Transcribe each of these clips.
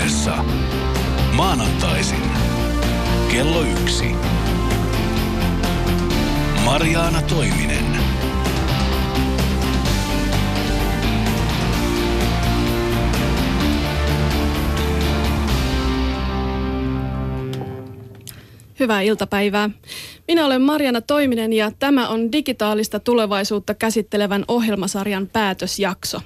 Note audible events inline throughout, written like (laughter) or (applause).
puheessa maanantaisin kello yksi. Mariaana Toiminen. Hyvää iltapäivää. Minä olen Marjana Toiminen ja tämä on digitaalista tulevaisuutta käsittelevän ohjelmasarjan päätösjakso.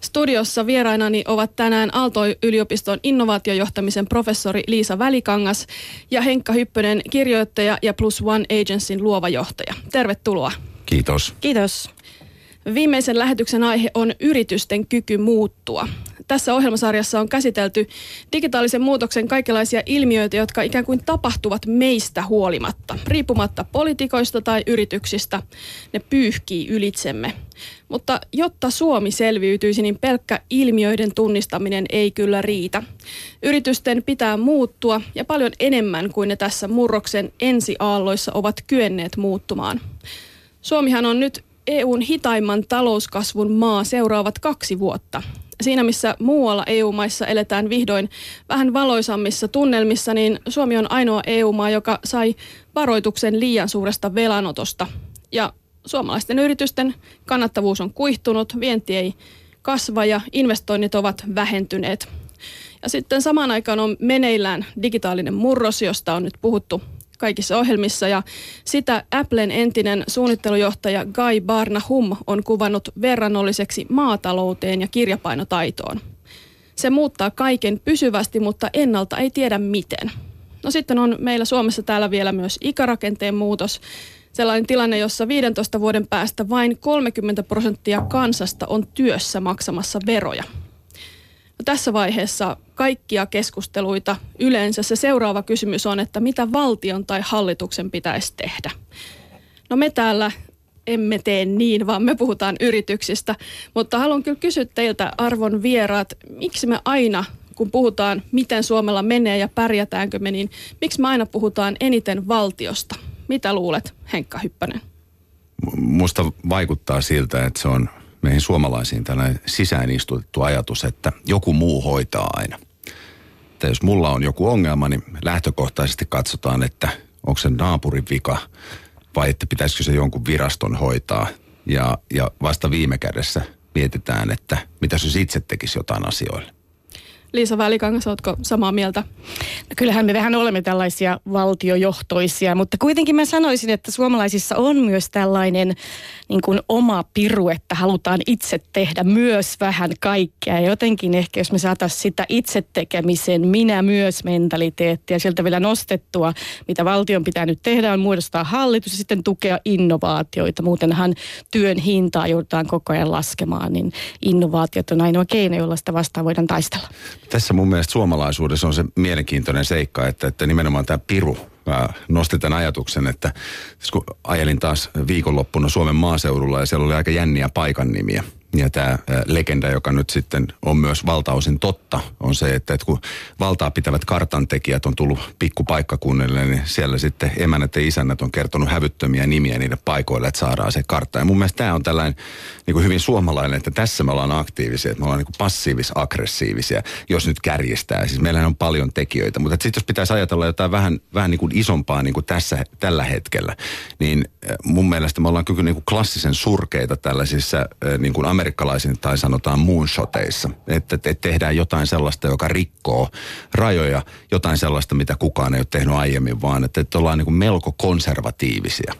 Studiossa vierainani ovat tänään Aalto-yliopiston innovaatiojohtamisen professori Liisa Välikangas ja Henkka Hyppönen, kirjoittaja ja Plus One Agencyn luova johtaja. Tervetuloa. Kiitos. Kiitos. Viimeisen lähetyksen aihe on yritysten kyky muuttua. Tässä ohjelmasarjassa on käsitelty digitaalisen muutoksen kaikenlaisia ilmiöitä, jotka ikään kuin tapahtuvat meistä huolimatta. Riippumatta politikoista tai yrityksistä, ne pyyhkii ylitsemme. Mutta jotta Suomi selviytyisi, niin pelkkä ilmiöiden tunnistaminen ei kyllä riitä. Yritysten pitää muuttua ja paljon enemmän kuin ne tässä murroksen ensiaalloissa ovat kyenneet muuttumaan. Suomihan on nyt EUn hitaimman talouskasvun maa seuraavat kaksi vuotta. Siinä missä muualla EU-maissa eletään vihdoin vähän valoisammissa tunnelmissa, niin Suomi on ainoa EU-maa, joka sai varoituksen liian suuresta velanotosta. Ja suomalaisten yritysten kannattavuus on kuihtunut, vienti ei kasva ja investoinnit ovat vähentyneet. Ja sitten samaan aikaan on meneillään digitaalinen murros, josta on nyt puhuttu kaikissa ohjelmissa ja sitä Applen entinen suunnittelujohtaja Guy Barnahum on kuvannut verrannolliseksi maatalouteen ja kirjapainotaitoon. Se muuttaa kaiken pysyvästi, mutta ennalta ei tiedä miten. No sitten on meillä Suomessa täällä vielä myös ikärakenteen muutos. Sellainen tilanne, jossa 15 vuoden päästä vain 30 prosenttia kansasta on työssä maksamassa veroja. Tässä vaiheessa kaikkia keskusteluita yleensä se seuraava kysymys on, että mitä valtion tai hallituksen pitäisi tehdä. No me täällä emme tee niin, vaan me puhutaan yrityksistä. Mutta haluan kyllä kysyä teiltä arvon vieraat, miksi me aina, kun puhutaan, miten Suomella menee ja pärjätäänkö me, niin miksi me aina puhutaan eniten valtiosta? Mitä luulet, Henkka Hyppönen? Musta vaikuttaa siltä, että se on meihin suomalaisiin tällainen sisään istutettu ajatus, että joku muu hoitaa aina. Että jos mulla on joku ongelma, niin lähtökohtaisesti katsotaan, että onko se naapurin vika vai että pitäisikö se jonkun viraston hoitaa. Ja, ja vasta viime kädessä mietitään, että mitä jos itse tekisi jotain asioille. Liisa Välikangas, oletko samaa mieltä? No kyllähän me vähän olemme tällaisia valtiojohtoisia, mutta kuitenkin mä sanoisin, että suomalaisissa on myös tällainen niin kuin oma piru, että halutaan itse tehdä myös vähän kaikkea. Jotenkin ehkä, jos me saataisiin sitä itse tekemisen minä myös mentaliteettia sieltä vielä nostettua, mitä valtion pitää nyt tehdä, on muodostaa hallitus ja sitten tukea innovaatioita. Muutenhan työn hintaa joudutaan koko ajan laskemaan, niin innovaatiot on ainoa keino, jolla sitä vastaan voidaan taistella. Tässä mun mielestä suomalaisuudessa on se mielenkiintoinen seikka, että, että nimenomaan tämä piru nosti tämän ajatuksen, että kun ajelin taas viikonloppuna Suomen maaseudulla ja siellä oli aika jänniä paikan nimiä. Ja tämä legenda, joka nyt sitten on myös valtaosin totta, on se, että, kun valtaa pitävät kartantekijät on tullut pikkupaikkakunnille, niin siellä sitten emänät ja isännät on kertonut hävyttömiä nimiä niille paikoille, että saadaan se kartta. Ja mun mielestä tämä on tällainen niin kuin hyvin suomalainen, että tässä me ollaan aktiivisia, että me ollaan niin passiivis-aggressiivisia, jos nyt kärjistää. Siis meillä on paljon tekijöitä, mutta sitten jos pitäisi ajatella jotain vähän, vähän niin kuin isompaa niin kuin tässä, tällä hetkellä, niin mun mielestä me ollaan kyllä niin kuin klassisen surkeita tällaisissa niin kuin amerikkalaisin tai sanotaan moonshoteissa. Että, että tehdään jotain sellaista, joka rikkoo rajoja, jotain sellaista, mitä kukaan ei ole tehnyt aiemmin, vaan että, että ollaan niin kuin melko konservatiivisia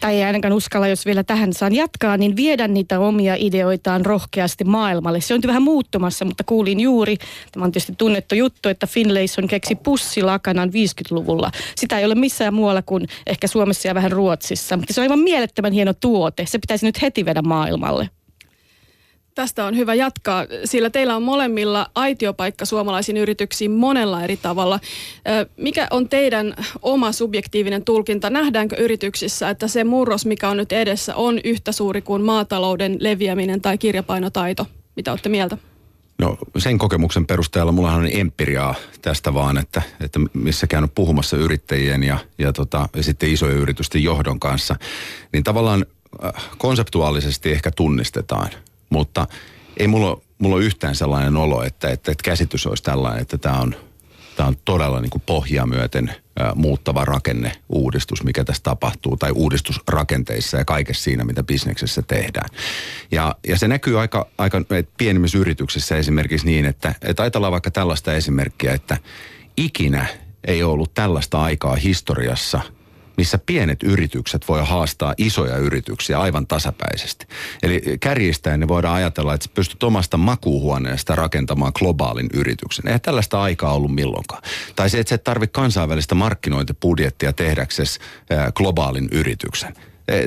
tai ei ainakaan uskalla, jos vielä tähän saan jatkaa, niin viedä niitä omia ideoitaan rohkeasti maailmalle. Se on vähän muuttumassa, mutta kuulin juuri, tämä on tietysti tunnettu juttu, että Finlayson keksi pussilakanan 50-luvulla. Sitä ei ole missään muualla kuin ehkä Suomessa ja vähän Ruotsissa, mutta se on aivan mielettömän hieno tuote. Se pitäisi nyt heti viedä maailmalle. Tästä on hyvä jatkaa, sillä teillä on molemmilla aitiopaikka suomalaisiin yrityksiin monella eri tavalla. Mikä on teidän oma subjektiivinen tulkinta? Nähdäänkö yrityksissä, että se murros, mikä on nyt edessä, on yhtä suuri kuin maatalouden leviäminen tai kirjapainotaito? Mitä olette mieltä? No sen kokemuksen perusteella mulla on empiriaa tästä vaan, että, että missä käynyt puhumassa yrittäjien ja, ja, tota, ja sitten isojen yritysten johdon kanssa, niin tavallaan konseptuaalisesti ehkä tunnistetaan – mutta ei mulla, mulla on yhtään sellainen olo, että, että, että käsitys olisi tällainen, että tämä on, tämä on todella niin kuin pohjaa myöten ä, muuttava rakenne, uudistus, mikä tässä tapahtuu, tai uudistusrakenteissa ja kaikessa siinä, mitä bisneksessä tehdään. Ja, ja se näkyy aika, aika pienimmissä yrityksissä esimerkiksi niin, että, että ajatellaan vaikka tällaista esimerkkiä, että ikinä ei ollut tällaista aikaa historiassa – missä pienet yritykset voi haastaa isoja yrityksiä aivan tasapäisesti. Eli kärjistäen ne voidaan ajatella, että pystyt omasta makuuhuoneesta rakentamaan globaalin yrityksen. Ei tällaista aikaa ollut milloinkaan. Tai se, että sä et tarvitse kansainvälistä markkinointibudjettia tehdäksesi globaalin yrityksen.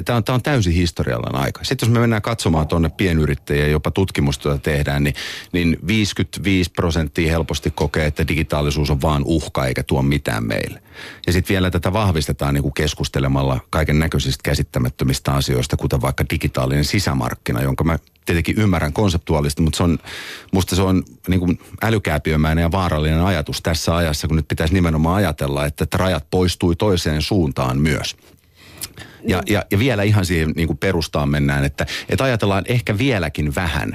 Tämä on, tämä on täysin historiallinen aika. Sitten jos me mennään katsomaan tuonne pienyrittäjiä, jopa tutkimusta tehdään, niin, niin 55 prosenttia helposti kokee, että digitaalisuus on vaan uhka eikä tuo mitään meille. Ja sitten vielä tätä vahvistetaan niin kuin keskustelemalla kaiken näköisistä käsittämättömistä asioista, kuten vaikka digitaalinen sisämarkkina, jonka mä tietenkin ymmärrän konseptuaalisesti, mutta se on, musta se on niin kuin älykääpiömäinen ja vaarallinen ajatus tässä ajassa, kun nyt pitäisi nimenomaan ajatella, että, että rajat poistui toiseen suuntaan myös. Ja, ja, ja vielä ihan siihen niin kuin perustaan mennään, että, että ajatellaan ehkä vieläkin vähän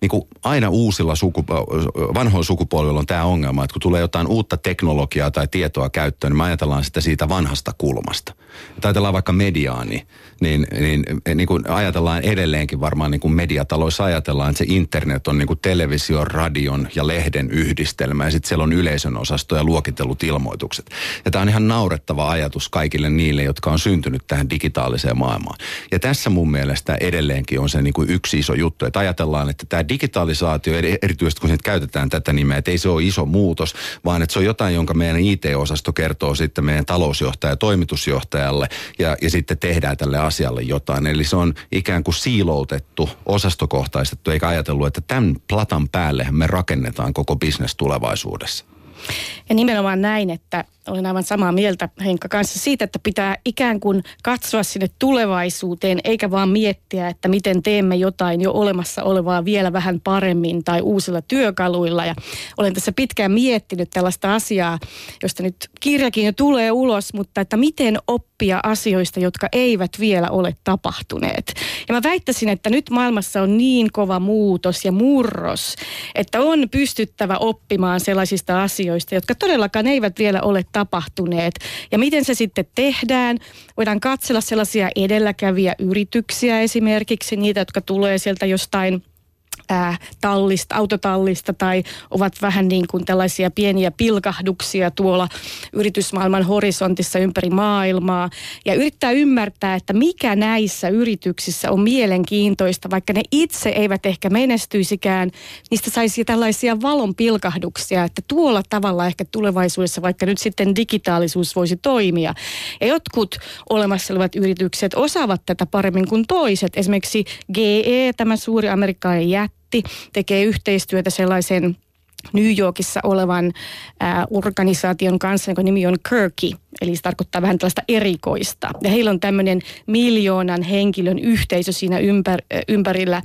niin kuin aina uusilla sukup- vanhoilla sukupolvilla on tämä ongelma, että kun tulee jotain uutta teknologiaa tai tietoa käyttöön, niin me ajatellaan sitä siitä vanhasta kulmasta. Että ajatellaan vaikka mediaa, niin, niin, niin, niin kuin ajatellaan edelleenkin varmaan niin kuin mediataloissa ajatellaan, että se internet on niin kuin television, radion ja lehden yhdistelmä ja sitten siellä on yleisön osasto ja luokitellut ilmoitukset. Ja tämä on ihan naurettava ajatus kaikille niille, jotka on syntynyt tähän digitaaliseen maailmaan. Ja tässä mun mielestä edelleenkin on se niin kuin yksi iso juttu, että ajatellaan, että tämä digitalisaatio, erityisesti kun käytetään tätä nimeä, että ei se ole iso muutos, vaan että se on jotain, jonka meidän IT-osasto kertoo sitten meidän talousjohtaja ja toimitusjohtajalle ja, ja sitten tehdään tälle asialle jotain. Eli se on ikään kuin siiloutettu, osastokohtaistettu, eikä ajatellut, että tämän platan päälle me rakennetaan koko bisnes tulevaisuudessa. Ja nimenomaan näin, että olen aivan samaa mieltä Henkka kanssa siitä, että pitää ikään kuin katsoa sinne tulevaisuuteen, eikä vaan miettiä, että miten teemme jotain jo olemassa olevaa vielä vähän paremmin tai uusilla työkaluilla. Ja olen tässä pitkään miettinyt tällaista asiaa, josta nyt kirjakin jo tulee ulos, mutta että miten oppia asioista, jotka eivät vielä ole tapahtuneet. Ja mä väittäisin, että nyt maailmassa on niin kova muutos ja murros, että on pystyttävä oppimaan sellaisista asioista, jotka todellakaan eivät vielä ole tapahtuneet. Ja miten se sitten tehdään? Voidaan katsella sellaisia edelläkäviä yrityksiä esimerkiksi, niitä, jotka tulee sieltä jostain ää, tallista, autotallista tai ovat vähän niin kuin tällaisia pieniä pilkahduksia tuolla yritysmaailman horisontissa ympäri maailmaa ja yrittää ymmärtää, että mikä näissä yrityksissä on mielenkiintoista, vaikka ne itse eivät ehkä menestyisikään, niistä saisi tällaisia valon pilkahduksia, että tuolla tavalla ehkä tulevaisuudessa vaikka nyt sitten digitaalisuus voisi toimia. Ja jotkut olemassa olevat yritykset osaavat tätä paremmin kuin toiset. Esimerkiksi GE, tämä suuri amerikkalainen jätti, Netti tekee yhteistyötä sellaisen New Yorkissa olevan ää, organisaation kanssa, jonka nimi on Kirky, eli se tarkoittaa vähän tällaista erikoista. Ja heillä on tämmöinen miljoonan henkilön yhteisö siinä ympär, ympärillä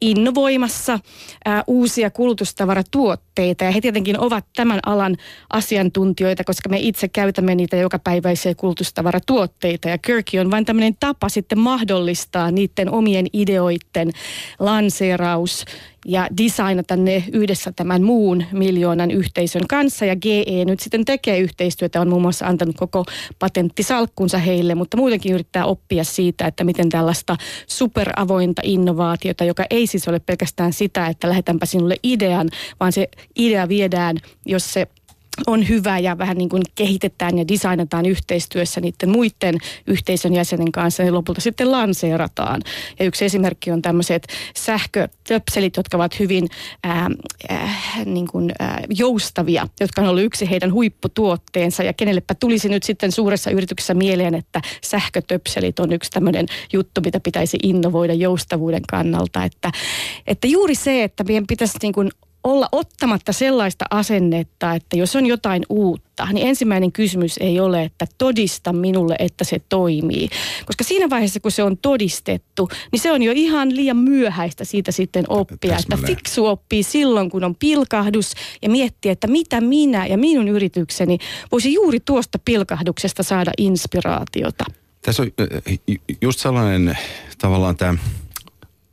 innovoimassa ää, uusia kulutustavaratuotteita. Ja he tietenkin ovat tämän alan asiantuntijoita, koska me itse käytämme niitä jokapäiväisiä kulutustavaratuotteita. Ja Kirky on vain tämmöinen tapa sitten mahdollistaa niiden omien ideoiden lanseeraus ja designata ne yhdessä tämän muun miljoonan yhteisön kanssa. Ja GE nyt sitten tekee yhteistyötä, on muun muassa antanut koko patenttisalkkunsa heille, mutta muutenkin yrittää oppia siitä, että miten tällaista superavointa innovaatiota, joka ei siis ole pelkästään sitä, että lähetänpä sinulle idean, vaan se idea viedään, jos se on hyvä ja vähän niin kuin kehitetään ja designataan yhteistyössä niiden muiden yhteisön jäsenen kanssa, niin lopulta sitten lanseerataan. Ja yksi esimerkki on tämmöiset sähkötöpselit, jotka ovat hyvin ää, ää, niin kuin, ää, joustavia, jotka on ollut yksi heidän huipputuotteensa. Ja kenellepä tulisi nyt sitten suuressa yrityksessä mieleen, että sähkötöpselit on yksi tämmöinen juttu, mitä pitäisi innovoida joustavuuden kannalta. Että, että juuri se, että meidän pitäisi niin kuin olla ottamatta sellaista asennetta, että jos on jotain uutta, niin ensimmäinen kysymys ei ole, että todista minulle, että se toimii. Koska siinä vaiheessa, kun se on todistettu, niin se on jo ihan liian myöhäistä siitä sitten oppia. Että fiksu oppii silloin, kun on pilkahdus ja miettiä, että mitä minä ja minun yritykseni voisi juuri tuosta pilkahduksesta saada inspiraatiota. Tässä on just sellainen tavallaan tämä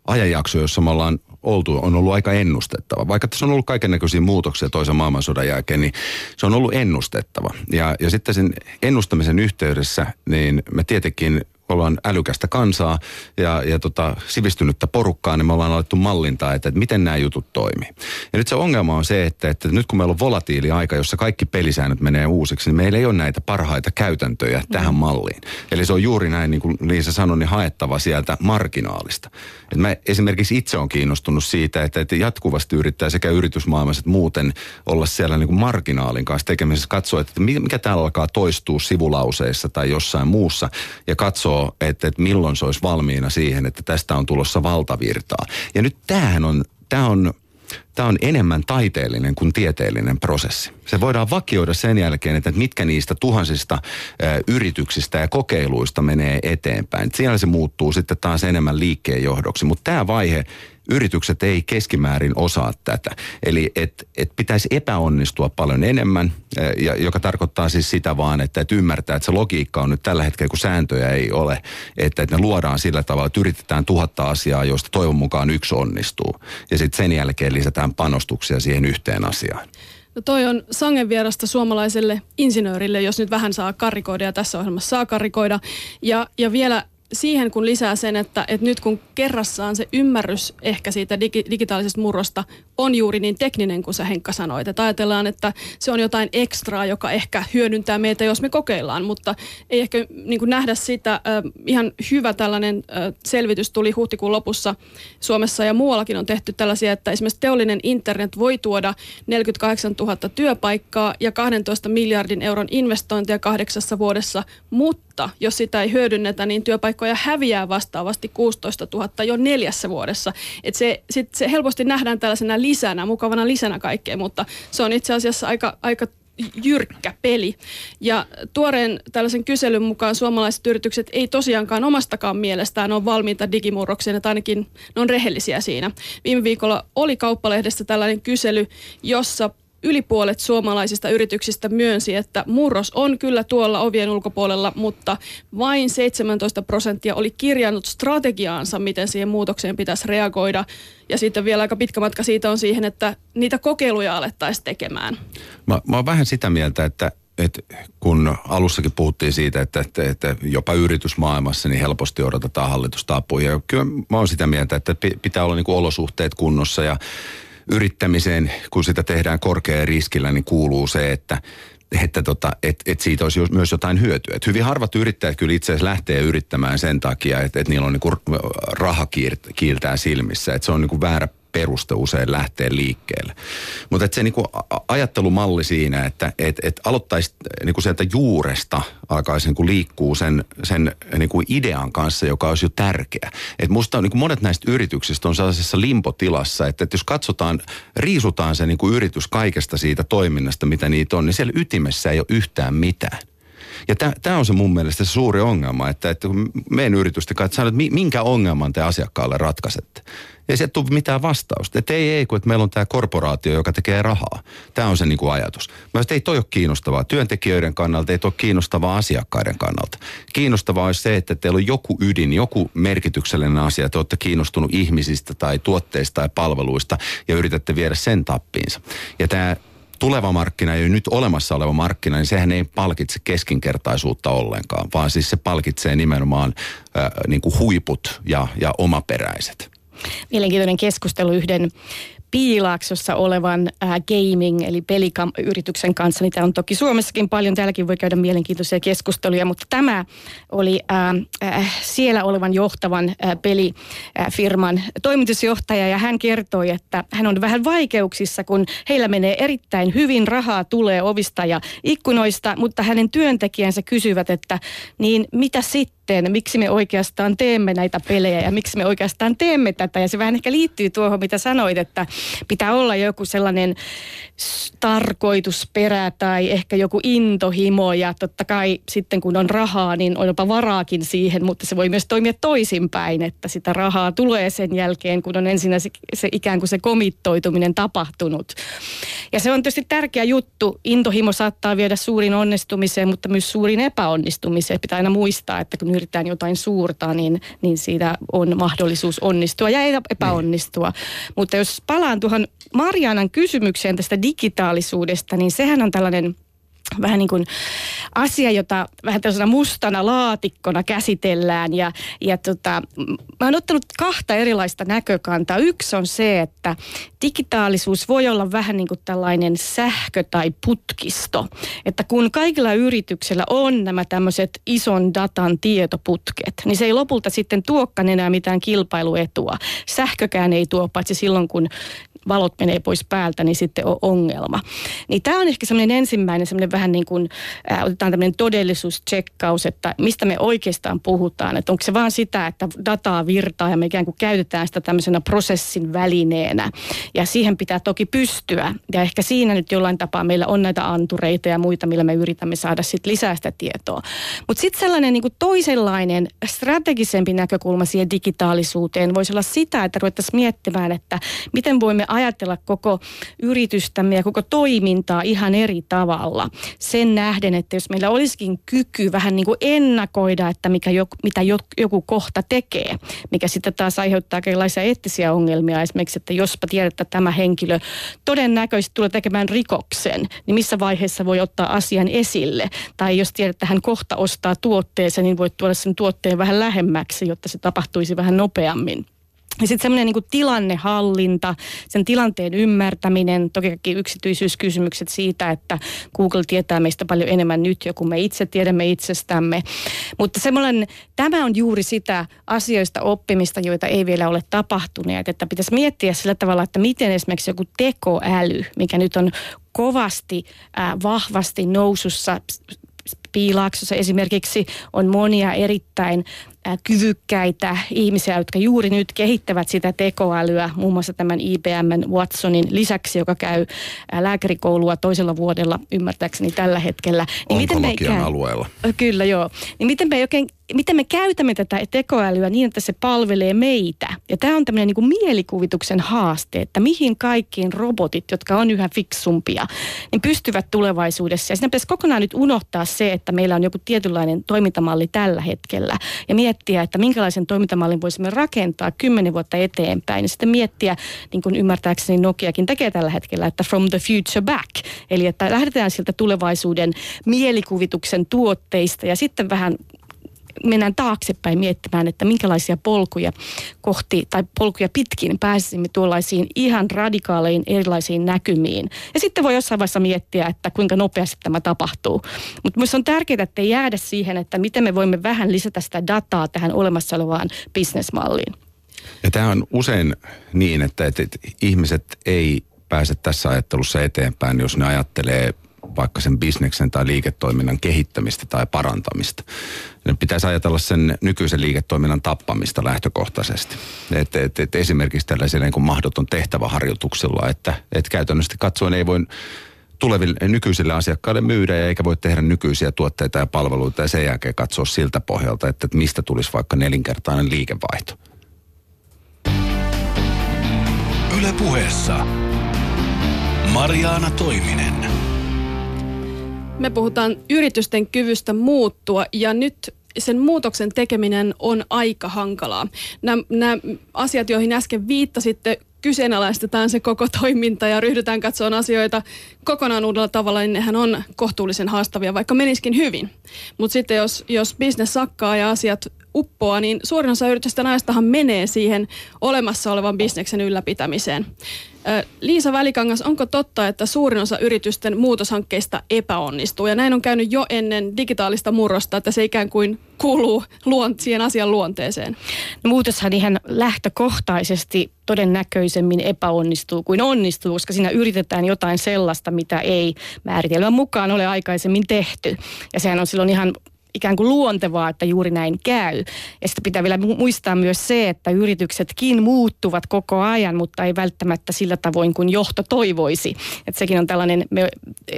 ajanjakso, jossa me ollaan oltu, on ollut aika ennustettava. Vaikka tässä on ollut kaiken näköisiä muutoksia toisen maailmansodan jälkeen, niin se on ollut ennustettava. Ja, ja sitten sen ennustamisen yhteydessä, niin me tietenkin ollaan älykästä kansaa ja, ja tota, sivistynyttä porukkaa, niin me ollaan alettu mallintaa, että, että miten nämä jutut toimii. Ja nyt se ongelma on se, että, että nyt kun meillä on volatiili aika, jossa kaikki pelisäännöt menee uusiksi, niin meillä ei ole näitä parhaita käytäntöjä mm. tähän malliin. Eli se on juuri näin, niin kuin Liisa sanoi, niin haettava sieltä marginaalista. Et mä esimerkiksi itse on kiinnostunut siitä, että, että jatkuvasti yrittää sekä yritysmaailmassa että muuten olla siellä niin kuin marginaalin kanssa tekemisessä, katsoa, että mikä täällä alkaa toistua sivulauseissa tai jossain muussa ja katsoa, katsoo, että, että milloin se olisi valmiina siihen, että tästä on tulossa valtavirtaa. Ja nyt tämähän on, tämä on, tämä on enemmän taiteellinen kuin tieteellinen prosessi. Se voidaan vakioida sen jälkeen, että mitkä niistä tuhansista yrityksistä ja kokeiluista menee eteenpäin. Siellä se muuttuu sitten taas enemmän liikkeenjohdoksi. Mutta tämä vaihe yritykset ei keskimäärin osaa tätä. Eli et, et pitäisi epäonnistua paljon enemmän, ja, joka tarkoittaa siis sitä vaan, että et ymmärtää, että se logiikka on nyt tällä hetkellä, kun sääntöjä ei ole, että, että ne luodaan sillä tavalla, että yritetään tuhatta asiaa, joista toivon mukaan yksi onnistuu. Ja sitten sen jälkeen lisätään panostuksia siihen yhteen asiaan. No toi on sangen vierasta suomalaiselle insinöörille, jos nyt vähän saa karikoida ja tässä ohjelmassa saa karikoida. Ja, ja vielä siihen kun lisää sen, että, että nyt kun kerrassaan se ymmärrys ehkä siitä digi, digitaalisesta murrosta on juuri niin tekninen kuin sä Henkka sanoit. Että ajatellaan, että se on jotain ekstraa, joka ehkä hyödyntää meitä, jos me kokeillaan, mutta ei ehkä niin kuin nähdä sitä. Äh, ihan hyvä tällainen äh, selvitys tuli huhtikuun lopussa Suomessa ja muuallakin on tehty tällaisia, että esimerkiksi teollinen internet voi tuoda 48 000 työpaikkaa ja 12 miljardin euron investointia kahdeksassa vuodessa, mutta jos sitä ei hyödynnetä, niin työpaikkoja häviää vastaavasti 16 000 jo neljässä vuodessa. Et se, sit se helposti nähdään tällaisena lisänä, mukavana lisänä kaikkeen, mutta se on itse asiassa aika, aika jyrkkä peli. Ja tuoreen tällaisen kyselyn mukaan suomalaiset yritykset ei tosiaankaan omastakaan mielestään ole valmiita digimurrokseen, että ainakin ne on rehellisiä siinä. Viime viikolla oli Kauppalehdessä tällainen kysely, jossa yli puolet suomalaisista yrityksistä myönsi, että murros on kyllä tuolla ovien ulkopuolella, mutta vain 17 prosenttia oli kirjannut strategiaansa, miten siihen muutokseen pitäisi reagoida. Ja sitten vielä aika pitkä matka siitä on siihen, että niitä kokeiluja alettaisiin tekemään. Mä, mä oon vähän sitä mieltä, että että kun alussakin puhuttiin siitä, että, että, että jopa yritysmaailmassa niin helposti odotetaan hallitusta apuja. Ja kyllä mä oon sitä mieltä, että pitää olla niin olosuhteet kunnossa ja yrittämiseen, kun sitä tehdään korkealla riskillä, niin kuuluu se, että että tota, et, et siitä olisi myös jotain hyötyä. Et hyvin harvat yrittäjät kyllä itse asiassa lähtee yrittämään sen takia, että et niillä on niinku raha kiiltää silmissä. Että se on niinku väärä peruste usein lähteä liikkeelle. Mutta se niinku ajattelumalli siinä, että et, et aloittaisi niinku sieltä juuresta, alkaisi niinku liikkuu sen, sen niinku idean kanssa, joka olisi jo tärkeä. Et musta niinku monet näistä yrityksistä on sellaisessa limpotilassa, että et jos katsotaan, riisutaan se niinku yritys kaikesta siitä toiminnasta, mitä niitä on, niin siellä ytimessä ei ole yhtään mitään. Ja tämä on se mun mielestä se suuri ongelma, että, että kun meidän yritystä katsotaan, että minkä ongelman te asiakkaalle ratkaisette ei se tule mitään vastausta. Että ei, ei, kun että meillä on tämä korporaatio, joka tekee rahaa. Tämä on se niin kuin ajatus. Mä että ei toi ole kiinnostavaa työntekijöiden kannalta, ei toi ole kiinnostavaa asiakkaiden kannalta. Kiinnostavaa olisi se, että teillä on joku ydin, joku merkityksellinen asia. Te olette kiinnostunut ihmisistä tai tuotteista tai palveluista ja yritätte viedä sen tappiinsa. Ja tämä tuleva markkina ja nyt olemassa oleva markkina, niin sehän ei palkitse keskinkertaisuutta ollenkaan, vaan siis se palkitsee nimenomaan äh, niin kuin huiput ja, ja omaperäiset. Mielenkiintoinen keskustelu yhden Piilaaksossa olevan äh, gaming eli peliyrityksen kanssa. Niitä on toki Suomessakin paljon, täälläkin voi käydä mielenkiintoisia keskusteluja, mutta tämä oli äh, äh, siellä olevan johtavan äh, pelifirman toimitusjohtaja. Ja hän kertoi, että hän on vähän vaikeuksissa, kun heillä menee erittäin hyvin, rahaa tulee ovista ja ikkunoista, mutta hänen työntekijänsä kysyvät, että niin mitä sitten, miksi me oikeastaan teemme näitä pelejä ja miksi me oikeastaan teemme tätä? Ja se vähän ehkä liittyy tuohon, mitä sanoit, että pitää olla joku sellainen tarkoitusperä tai ehkä joku intohimo ja totta kai sitten kun on rahaa, niin on jopa varaakin siihen, mutta se voi myös toimia toisinpäin, että sitä rahaa tulee sen jälkeen, kun on ensin se, se ikään kuin se komittoituminen tapahtunut. Ja se on tietysti tärkeä juttu. Intohimo saattaa viedä suurin onnistumiseen, mutta myös suurin epäonnistumiseen. Pitää aina muistaa, että kun yritetään jotain suurta, niin, niin siitä on mahdollisuus onnistua ja epäonnistua. Niin. Mutta jos palaan tuohon Marianan kysymykseen tästä digitaalisuudesta, niin sehän on tällainen vähän niin kuin asia, jota vähän tällaisena mustana laatikkona käsitellään. Ja, ja tota, mä oon ottanut kahta erilaista näkökantaa. Yksi on se, että digitaalisuus voi olla vähän niin kuin tällainen sähkö- tai putkisto. Että kun kaikilla yrityksillä on nämä tämmöiset ison datan tietoputket, niin se ei lopulta sitten tuokkaan enää mitään kilpailuetua. Sähkökään ei tuo, paitsi silloin kun valot menee pois päältä, niin sitten on ongelma. Niin tämä on ehkä semmoinen ensimmäinen semmoinen vähän niin kuin, äh, otetaan tämmöinen todellisuustsekkaus, että mistä me oikeastaan puhutaan. Että onko se vaan sitä, että dataa virtaa ja me ikään kuin käytetään sitä tämmöisenä prosessin välineenä. Ja siihen pitää toki pystyä. Ja ehkä siinä nyt jollain tapaa meillä on näitä antureita ja muita, millä me yritämme saada sitten lisää sitä tietoa. Mutta sitten sellainen niin toisenlainen strategisempi näkökulma siihen digitaalisuuteen voisi olla sitä, että ruvettaisiin miettimään, että miten voimme ajatella koko yritystämme ja koko toimintaa ihan eri tavalla. Sen nähden, että jos meillä olisikin kyky vähän niin kuin ennakoida, että mikä joku, mitä joku kohta tekee, mikä sitten taas aiheuttaa kaikenlaisia eettisiä ongelmia. Esimerkiksi, että jospa tiedät, että tämä henkilö todennäköisesti tulee tekemään rikoksen, niin missä vaiheessa voi ottaa asian esille. Tai jos tiedät, että hän kohta ostaa tuotteeseen, niin voit tuoda sen tuotteen vähän lähemmäksi, jotta se tapahtuisi vähän nopeammin. Ja sitten semmoinen niin tilannehallinta, sen tilanteen ymmärtäminen, toki kaikki yksityisyyskysymykset siitä, että Google tietää meistä paljon enemmän nyt jo kuin me itse tiedämme itsestämme. Mutta semmoinen, tämä on juuri sitä asioista oppimista, joita ei vielä ole tapahtuneet, että pitäisi miettiä sillä tavalla, että miten esimerkiksi joku tekoäly, mikä nyt on kovasti äh, vahvasti nousussa Piilaaksossa esimerkiksi on monia erittäin kyvykkäitä ihmisiä, jotka juuri nyt kehittävät sitä tekoälyä, muun muassa tämän IBM Watsonin lisäksi, joka käy lääkärikoulua toisella vuodella ymmärtääkseni tällä hetkellä. Niin miten me käy... alueella. Kyllä, joo. Niin miten me oikein miten me käytämme tätä tekoälyä niin, että se palvelee meitä. Ja tämä on tämmöinen niin kuin mielikuvituksen haaste, että mihin kaikkiin robotit, jotka on yhä fiksumpia, niin pystyvät tulevaisuudessa. Ja siinä pitäisi kokonaan nyt unohtaa se, että meillä on joku tietynlainen toimintamalli tällä hetkellä. Ja miettiä, että minkälaisen toimintamallin voisimme rakentaa kymmenen vuotta eteenpäin. Ja sitten miettiä, niin kuin ymmärtääkseni Nokiakin tekee tällä hetkellä, että from the future back. Eli että lähdetään siltä tulevaisuuden mielikuvituksen tuotteista ja sitten vähän mennään taaksepäin miettimään, että minkälaisia polkuja kohti tai polkuja pitkin pääsisimme tuollaisiin ihan radikaaleihin erilaisiin näkymiin. Ja sitten voi jossain vaiheessa miettiä, että kuinka nopeasti tämä tapahtuu. Mutta myös on tärkeää, että ei jäädä siihen, että miten me voimme vähän lisätä sitä dataa tähän olemassa olevaan bisnesmalliin. Ja tämä on usein niin, että, että, että ihmiset ei pääse tässä ajattelussa eteenpäin, jos ne ajattelee vaikka sen bisneksen tai liiketoiminnan kehittämistä tai parantamista. Pitäisi ajatella sen nykyisen liiketoiminnan tappamista lähtökohtaisesti. Et, et, et esimerkiksi tällaisella niin mahdoton tehtäväharjoituksella, että et käytännössä katsoen ei voi tuleville nykyisille asiakkaille myydä ja eikä voi tehdä nykyisiä tuotteita ja palveluita ja sen jälkeen katsoa siltä pohjalta, että, että mistä tulisi vaikka nelinkertainen liikevaihto. Yle puheessa Mariana Toiminen. Me puhutaan yritysten kyvystä muuttua ja nyt sen muutoksen tekeminen on aika hankalaa. Nämä, asiat, joihin äsken viittasitte, kyseenalaistetaan se koko toiminta ja ryhdytään katsomaan asioita kokonaan uudella tavalla, niin nehän on kohtuullisen haastavia, vaikka meniskin hyvin. Mutta sitten jos, jos bisnes sakkaa ja asiat uppoaa, niin suurin osa yritysten ajastahan menee siihen olemassa olevan bisneksen ylläpitämiseen. Liisa Välikangas, onko totta, että suurin osa yritysten muutoshankkeista epäonnistuu? Ja näin on käynyt jo ennen digitaalista murrosta, että se ikään kuin kuuluu luon, siihen asian luonteeseen. No, muutoshan ihan lähtökohtaisesti todennäköisemmin epäonnistuu kuin onnistuu, koska siinä yritetään jotain sellaista, mitä ei määritelmän mukaan ole aikaisemmin tehty. Ja sehän on silloin ihan ikään kuin luontevaa, että juuri näin käy. Ja sitten pitää vielä muistaa myös se, että yrityksetkin muuttuvat koko ajan, mutta ei välttämättä sillä tavoin kuin johto toivoisi. Että sekin on tällainen, me,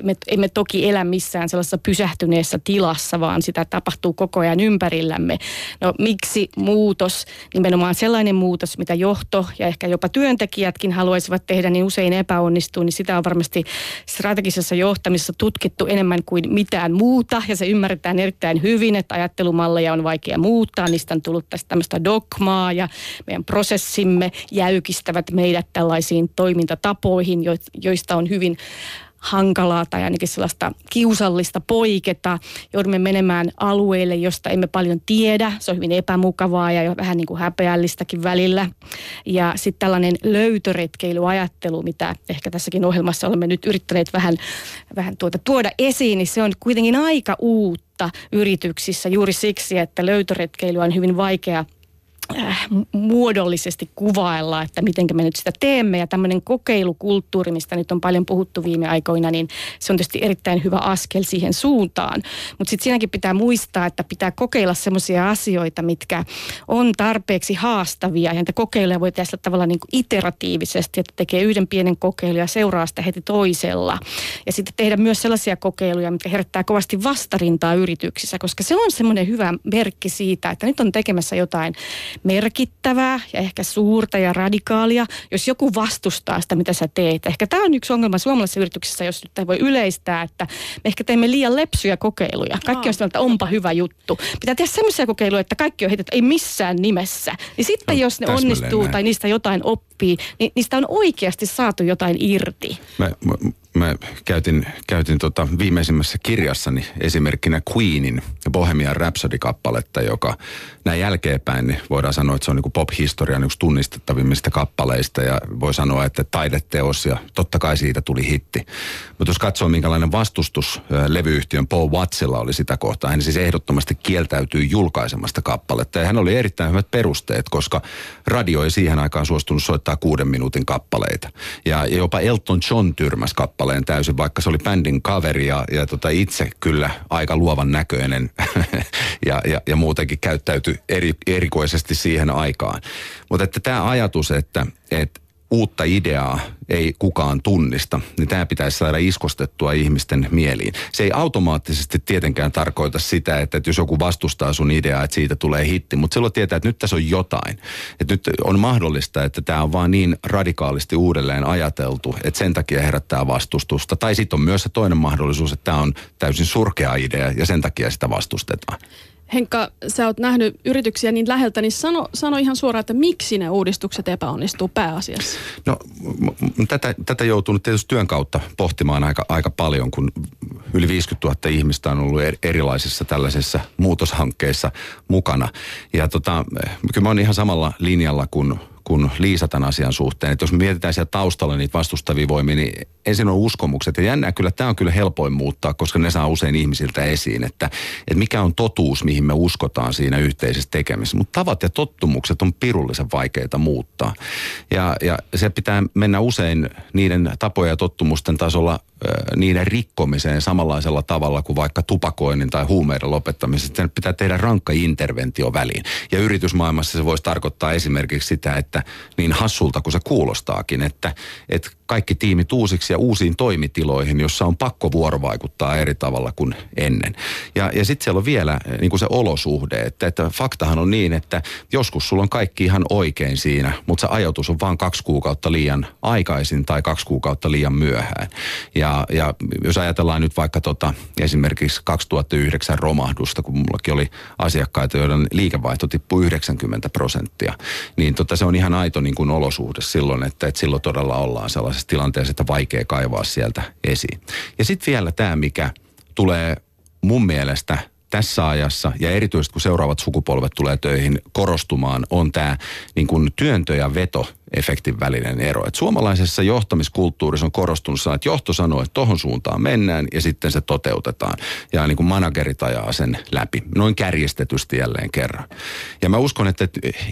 me emme toki elä missään sellaisessa pysähtyneessä tilassa, vaan sitä tapahtuu koko ajan ympärillämme. No miksi muutos, nimenomaan sellainen muutos, mitä johto ja ehkä jopa työntekijätkin haluaisivat tehdä, niin usein epäonnistuu, niin sitä on varmasti strategisessa johtamisessa tutkittu enemmän kuin mitään muuta ja se ymmärretään erittäin hyvin, että ajattelumalleja on vaikea muuttaa, niistä on tullut tästä tämmöistä dogmaa ja meidän prosessimme jäykistävät meidät tällaisiin toimintatapoihin, joista on hyvin hankalaa tai ainakin sellaista kiusallista poiketa. Joudumme menemään alueille, josta emme paljon tiedä. Se on hyvin epämukavaa ja vähän niin kuin häpeällistäkin välillä. Ja sitten tällainen löytöretkeilyajattelu, mitä ehkä tässäkin ohjelmassa olemme nyt yrittäneet vähän, vähän tuota, tuoda esiin, niin se on kuitenkin aika uutta yrityksissä juuri siksi, että löytöretkeily on hyvin vaikea – Äh, muodollisesti kuvailla, että miten me nyt sitä teemme. Ja tämmöinen kokeilukulttuuri, mistä nyt on paljon puhuttu viime aikoina, niin se on tietysti erittäin hyvä askel siihen suuntaan. Mutta sitten siinäkin pitää muistaa, että pitää kokeilla semmoisia asioita, mitkä on tarpeeksi haastavia. Ja niitä kokeiluja voi tehdä tavalla niin kuin iteratiivisesti, että tekee yhden pienen kokeilun ja seuraa sitä heti toisella. Ja sitten tehdä myös sellaisia kokeiluja, mitkä herättää kovasti vastarintaa yrityksissä, koska se on semmoinen hyvä merkki siitä, että nyt on tekemässä jotain merkittävää ja ehkä suurta ja radikaalia, jos joku vastustaa sitä, mitä sä teet. Ehkä tämä on yksi ongelma suomalaisessa yrityksessä, jos nyt voi yleistää, että me ehkä teemme liian lepsyjä kokeiluja. Kaikki on sitä, että onpa hyvä juttu. Pitää tehdä sellaisia kokeiluja, että kaikki on heitetty, ei missään nimessä. Niin sitten no, jos ne onnistuu näin. tai niistä jotain oppii, niin niistä on oikeasti saatu jotain irti. Mä, mä, mä käytin, käytin tota viimeisimmässä kirjassani esimerkkinä Queenin Bohemian Rhapsody-kappaletta, joka näin jälkeenpäin niin voidaan sanoa, että se on niin pop-historian yksi tunnistettavimmista kappaleista ja voi sanoa, että taideteos ja totta kai siitä tuli hitti. Mutta jos katsoo, minkälainen vastustus levyyhtiön Paul Wattsilla oli sitä kohtaa, hän siis ehdottomasti kieltäytyi julkaisemasta kappaletta ja hän oli erittäin hyvät perusteet, koska radio ei siihen aikaan suostunut soittaa kuuden minuutin kappaleita. Ja jopa Elton John tyrmäs kappaleen täysin, vaikka se oli bändin kaveri ja, ja tota itse kyllä aika luovan näköinen (laughs) ja, ja, ja muutenkin käyttäytyi eri, erikoisesti siihen aikaan. Mutta että tämä ajatus, että, että uutta ideaa ei kukaan tunnista, niin tämä pitäisi saada iskostettua ihmisten mieliin. Se ei automaattisesti tietenkään tarkoita sitä, että, että jos joku vastustaa sun ideaa, että siitä tulee hitti, mutta silloin tietää, että nyt tässä on jotain. Että nyt on mahdollista, että tämä on vaan niin radikaalisti uudelleen ajateltu, että sen takia herättää vastustusta. Tai sitten on myös se toinen mahdollisuus, että tämä on täysin surkea idea ja sen takia sitä vastustetaan. Henkka, sä oot nähnyt yrityksiä niin läheltä, niin sano, sano ihan suoraan, että miksi ne uudistukset epäonnistuu pääasiassa? No tätä, tätä joutunut tietysti työn kautta pohtimaan aika, aika paljon, kun yli 50 000 ihmistä on ollut erilaisissa tällaisissa muutoshankkeissa mukana. Ja tota, kyllä mä oon ihan samalla linjalla kuin kuin Liisa tämän asian suhteen. Että jos me mietitään siellä taustalla niitä vastustavia voimia, niin ensin on uskomukset. Ja jännää kyllä, tämä on kyllä helpoin muuttaa, koska ne saa usein ihmisiltä esiin, että, että mikä on totuus, mihin me uskotaan siinä yhteisessä tekemisessä. Mutta tavat ja tottumukset on pirullisen vaikeita muuttaa. Ja, ja se pitää mennä usein niiden tapoja ja tottumusten tasolla niiden rikkomiseen samanlaisella tavalla kuin vaikka tupakoinnin tai huumeiden lopettamisesta. Sen pitää tehdä rankka interventio väliin. Ja yritysmaailmassa se voisi tarkoittaa esimerkiksi sitä, että niin hassulta kuin se kuulostaakin, että, että kaikki tiimit uusiksi ja uusiin toimitiloihin, jossa on pakko vuorovaikuttaa eri tavalla kuin ennen. Ja, ja sitten siellä on vielä niin kuin se olosuhde, että, että faktahan on niin, että joskus sulla on kaikki ihan oikein siinä, mutta se ajatus on vain kaksi kuukautta liian aikaisin tai kaksi kuukautta liian myöhään. Ja, ja jos ajatellaan nyt vaikka tota, esimerkiksi 2009 romahdusta, kun mullakin oli asiakkaita, joiden liikevaihto tippui 90 prosenttia, niin tota, se on ihan aito niin kuin olosuhde silloin, että, että silloin todella ollaan sellaisessa tilanteessa, että vaikea kaivaa sieltä esiin. Ja sitten vielä tämä, mikä tulee mun mielestä tässä ajassa ja erityisesti kun seuraavat sukupolvet tulee töihin korostumaan, on tämä niin työntö ja veto efektin välinen ero. Et suomalaisessa johtamiskulttuurissa on korostunut että johto sanoo, että tohon suuntaan mennään ja sitten se toteutetaan. Ja niin kuin managerit ajaa sen läpi. Noin kärjistetysti jälleen kerran. Ja mä uskon, että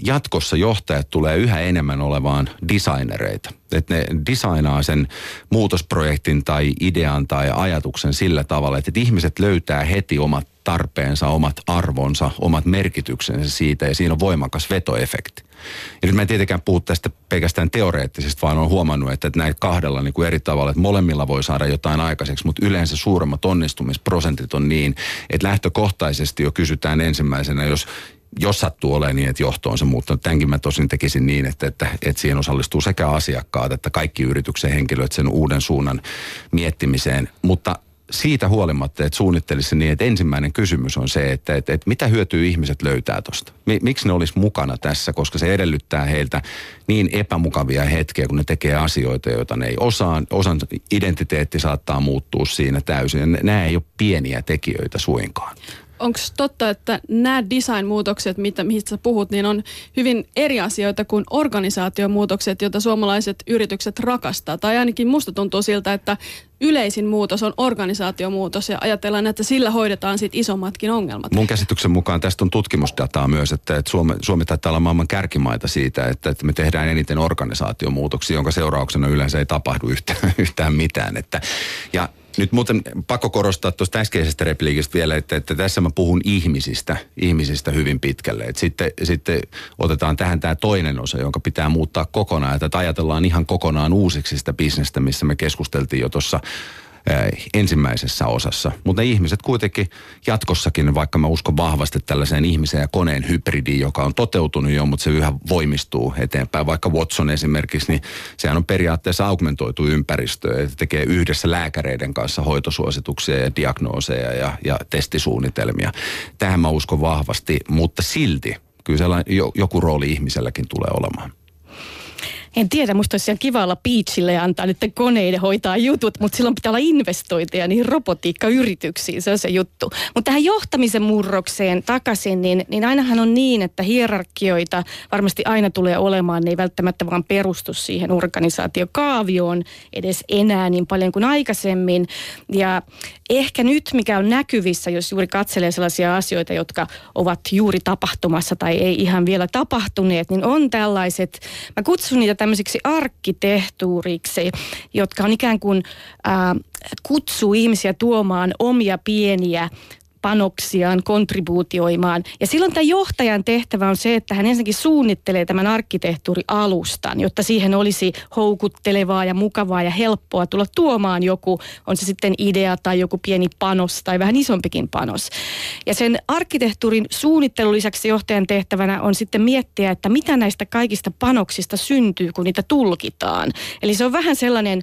jatkossa johtajat tulee yhä enemmän olevaan designereita. Että ne designaa sen muutosprojektin tai idean tai ajatuksen sillä tavalla, että ihmiset löytää heti omat tarpeensa, omat arvonsa, omat merkityksensä siitä ja siinä on voimakas vetoefekti. Ja nyt mä en tietenkään puhu tästä pelkästään teoreettisesti, vaan on huomannut, että näitä kahdella niin kuin eri tavalla, että molemmilla voi saada jotain aikaiseksi, mutta yleensä suuremmat onnistumisprosentit on niin, että lähtökohtaisesti jo kysytään ensimmäisenä, jos jos sattuu olemaan niin, että johto on se muuttanut. Tämänkin mä tosin tekisin niin, että, että, että siihen osallistuu sekä asiakkaat että kaikki yrityksen henkilöt sen uuden suunnan miettimiseen. Mutta siitä huolimatta, että suunnittelisi niin, että ensimmäinen kysymys on se, että, että, että mitä hyötyä ihmiset löytää tuosta. Miksi ne olisi mukana tässä, koska se edellyttää heiltä niin epämukavia hetkiä, kun ne tekee asioita, joita ne ei osaa. Osan identiteetti saattaa muuttua siinä täysin. Nämä ei ole pieniä tekijöitä suinkaan onko totta, että nämä design-muutokset, mitä, mistä sä puhut, niin on hyvin eri asioita kuin organisaatiomuutokset, joita suomalaiset yritykset rakastaa. Tai ainakin musta tuntuu siltä, että yleisin muutos on organisaatiomuutos ja ajatellaan, että sillä hoidetaan sitten isommatkin ongelmat. Mun käsityksen mukaan tästä on tutkimusdataa myös, että, että Suomi, Suomi taitaa olla maailman kärkimaita siitä, että, että me tehdään eniten organisaatiomuutoksia, jonka seurauksena yleensä ei tapahdu yhtään, (laughs) yhtään mitään. Että, ja nyt muuten pakko korostaa tuosta äskeisestä repliikistä vielä, että, että tässä mä puhun ihmisistä, ihmisistä hyvin pitkälle. Et sitten, sitten otetaan tähän tämä toinen osa, jonka pitää muuttaa kokonaan. Että ajatellaan ihan kokonaan uusiksi sitä bisnestä, missä me keskusteltiin jo tuossa ensimmäisessä osassa. Mutta ne ihmiset kuitenkin jatkossakin, vaikka mä uskon vahvasti tällaiseen ihmisen ja koneen hybridiin, joka on toteutunut jo, mutta se yhä voimistuu eteenpäin. Vaikka Watson esimerkiksi, niin sehän on periaatteessa augmentoitu ympäristö ja tekee yhdessä lääkäreiden kanssa hoitosuosituksia ja diagnooseja ja, ja testisuunnitelmia. Tähän mä uskon vahvasti, mutta silti kyllä joku rooli ihmiselläkin tulee olemaan. En tiedä, musta olisi ihan kiva olla Peachille ja antaa nyt koneiden hoitaa jutut, mutta silloin pitää olla investointeja niihin robotiikkayrityksiin, se on se juttu. Mutta tähän johtamisen murrokseen takaisin, niin, niin ainahan on niin, että hierarkioita varmasti aina tulee olemaan, ne ei välttämättä vaan perustu siihen organisaatiokaavioon edes enää niin paljon kuin aikaisemmin. Ja ehkä nyt, mikä on näkyvissä, jos juuri katselee sellaisia asioita, jotka ovat juuri tapahtumassa tai ei ihan vielä tapahtuneet, niin on tällaiset, mä kutsun niitä tämmöisiksi arkkitehtuuriksi, jotka on ikään kuin äh, kutsuu ihmisiä tuomaan omia pieniä panoksiaan kontribuutioimaan. Ja silloin tämä johtajan tehtävä on se, että hän ensinnäkin suunnittelee tämän arkkitehtuurialustan, jotta siihen olisi houkuttelevaa ja mukavaa ja helppoa tulla tuomaan joku, on se sitten idea tai joku pieni panos tai vähän isompikin panos. Ja sen arkkitehtuurin suunnittelun lisäksi johtajan tehtävänä on sitten miettiä, että mitä näistä kaikista panoksista syntyy, kun niitä tulkitaan. Eli se on vähän sellainen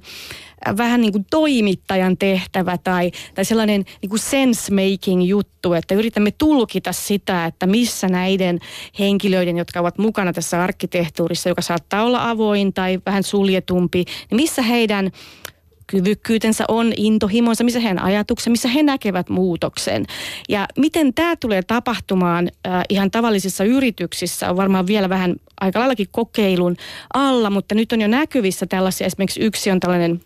vähän niin kuin toimittajan tehtävä tai, tai sellainen niin kuin sense-making juttu, että yritämme tulkita sitä, että missä näiden henkilöiden, jotka ovat mukana tässä arkkitehtuurissa, joka saattaa olla avoin tai vähän suljetumpi, niin missä heidän kyvykkyytensä on, intohimonsa, missä heidän ajatuksensa, missä he näkevät muutoksen. Ja miten tämä tulee tapahtumaan äh, ihan tavallisissa yrityksissä on varmaan vielä vähän aika laillakin kokeilun alla, mutta nyt on jo näkyvissä tällaisia, esimerkiksi yksi on tällainen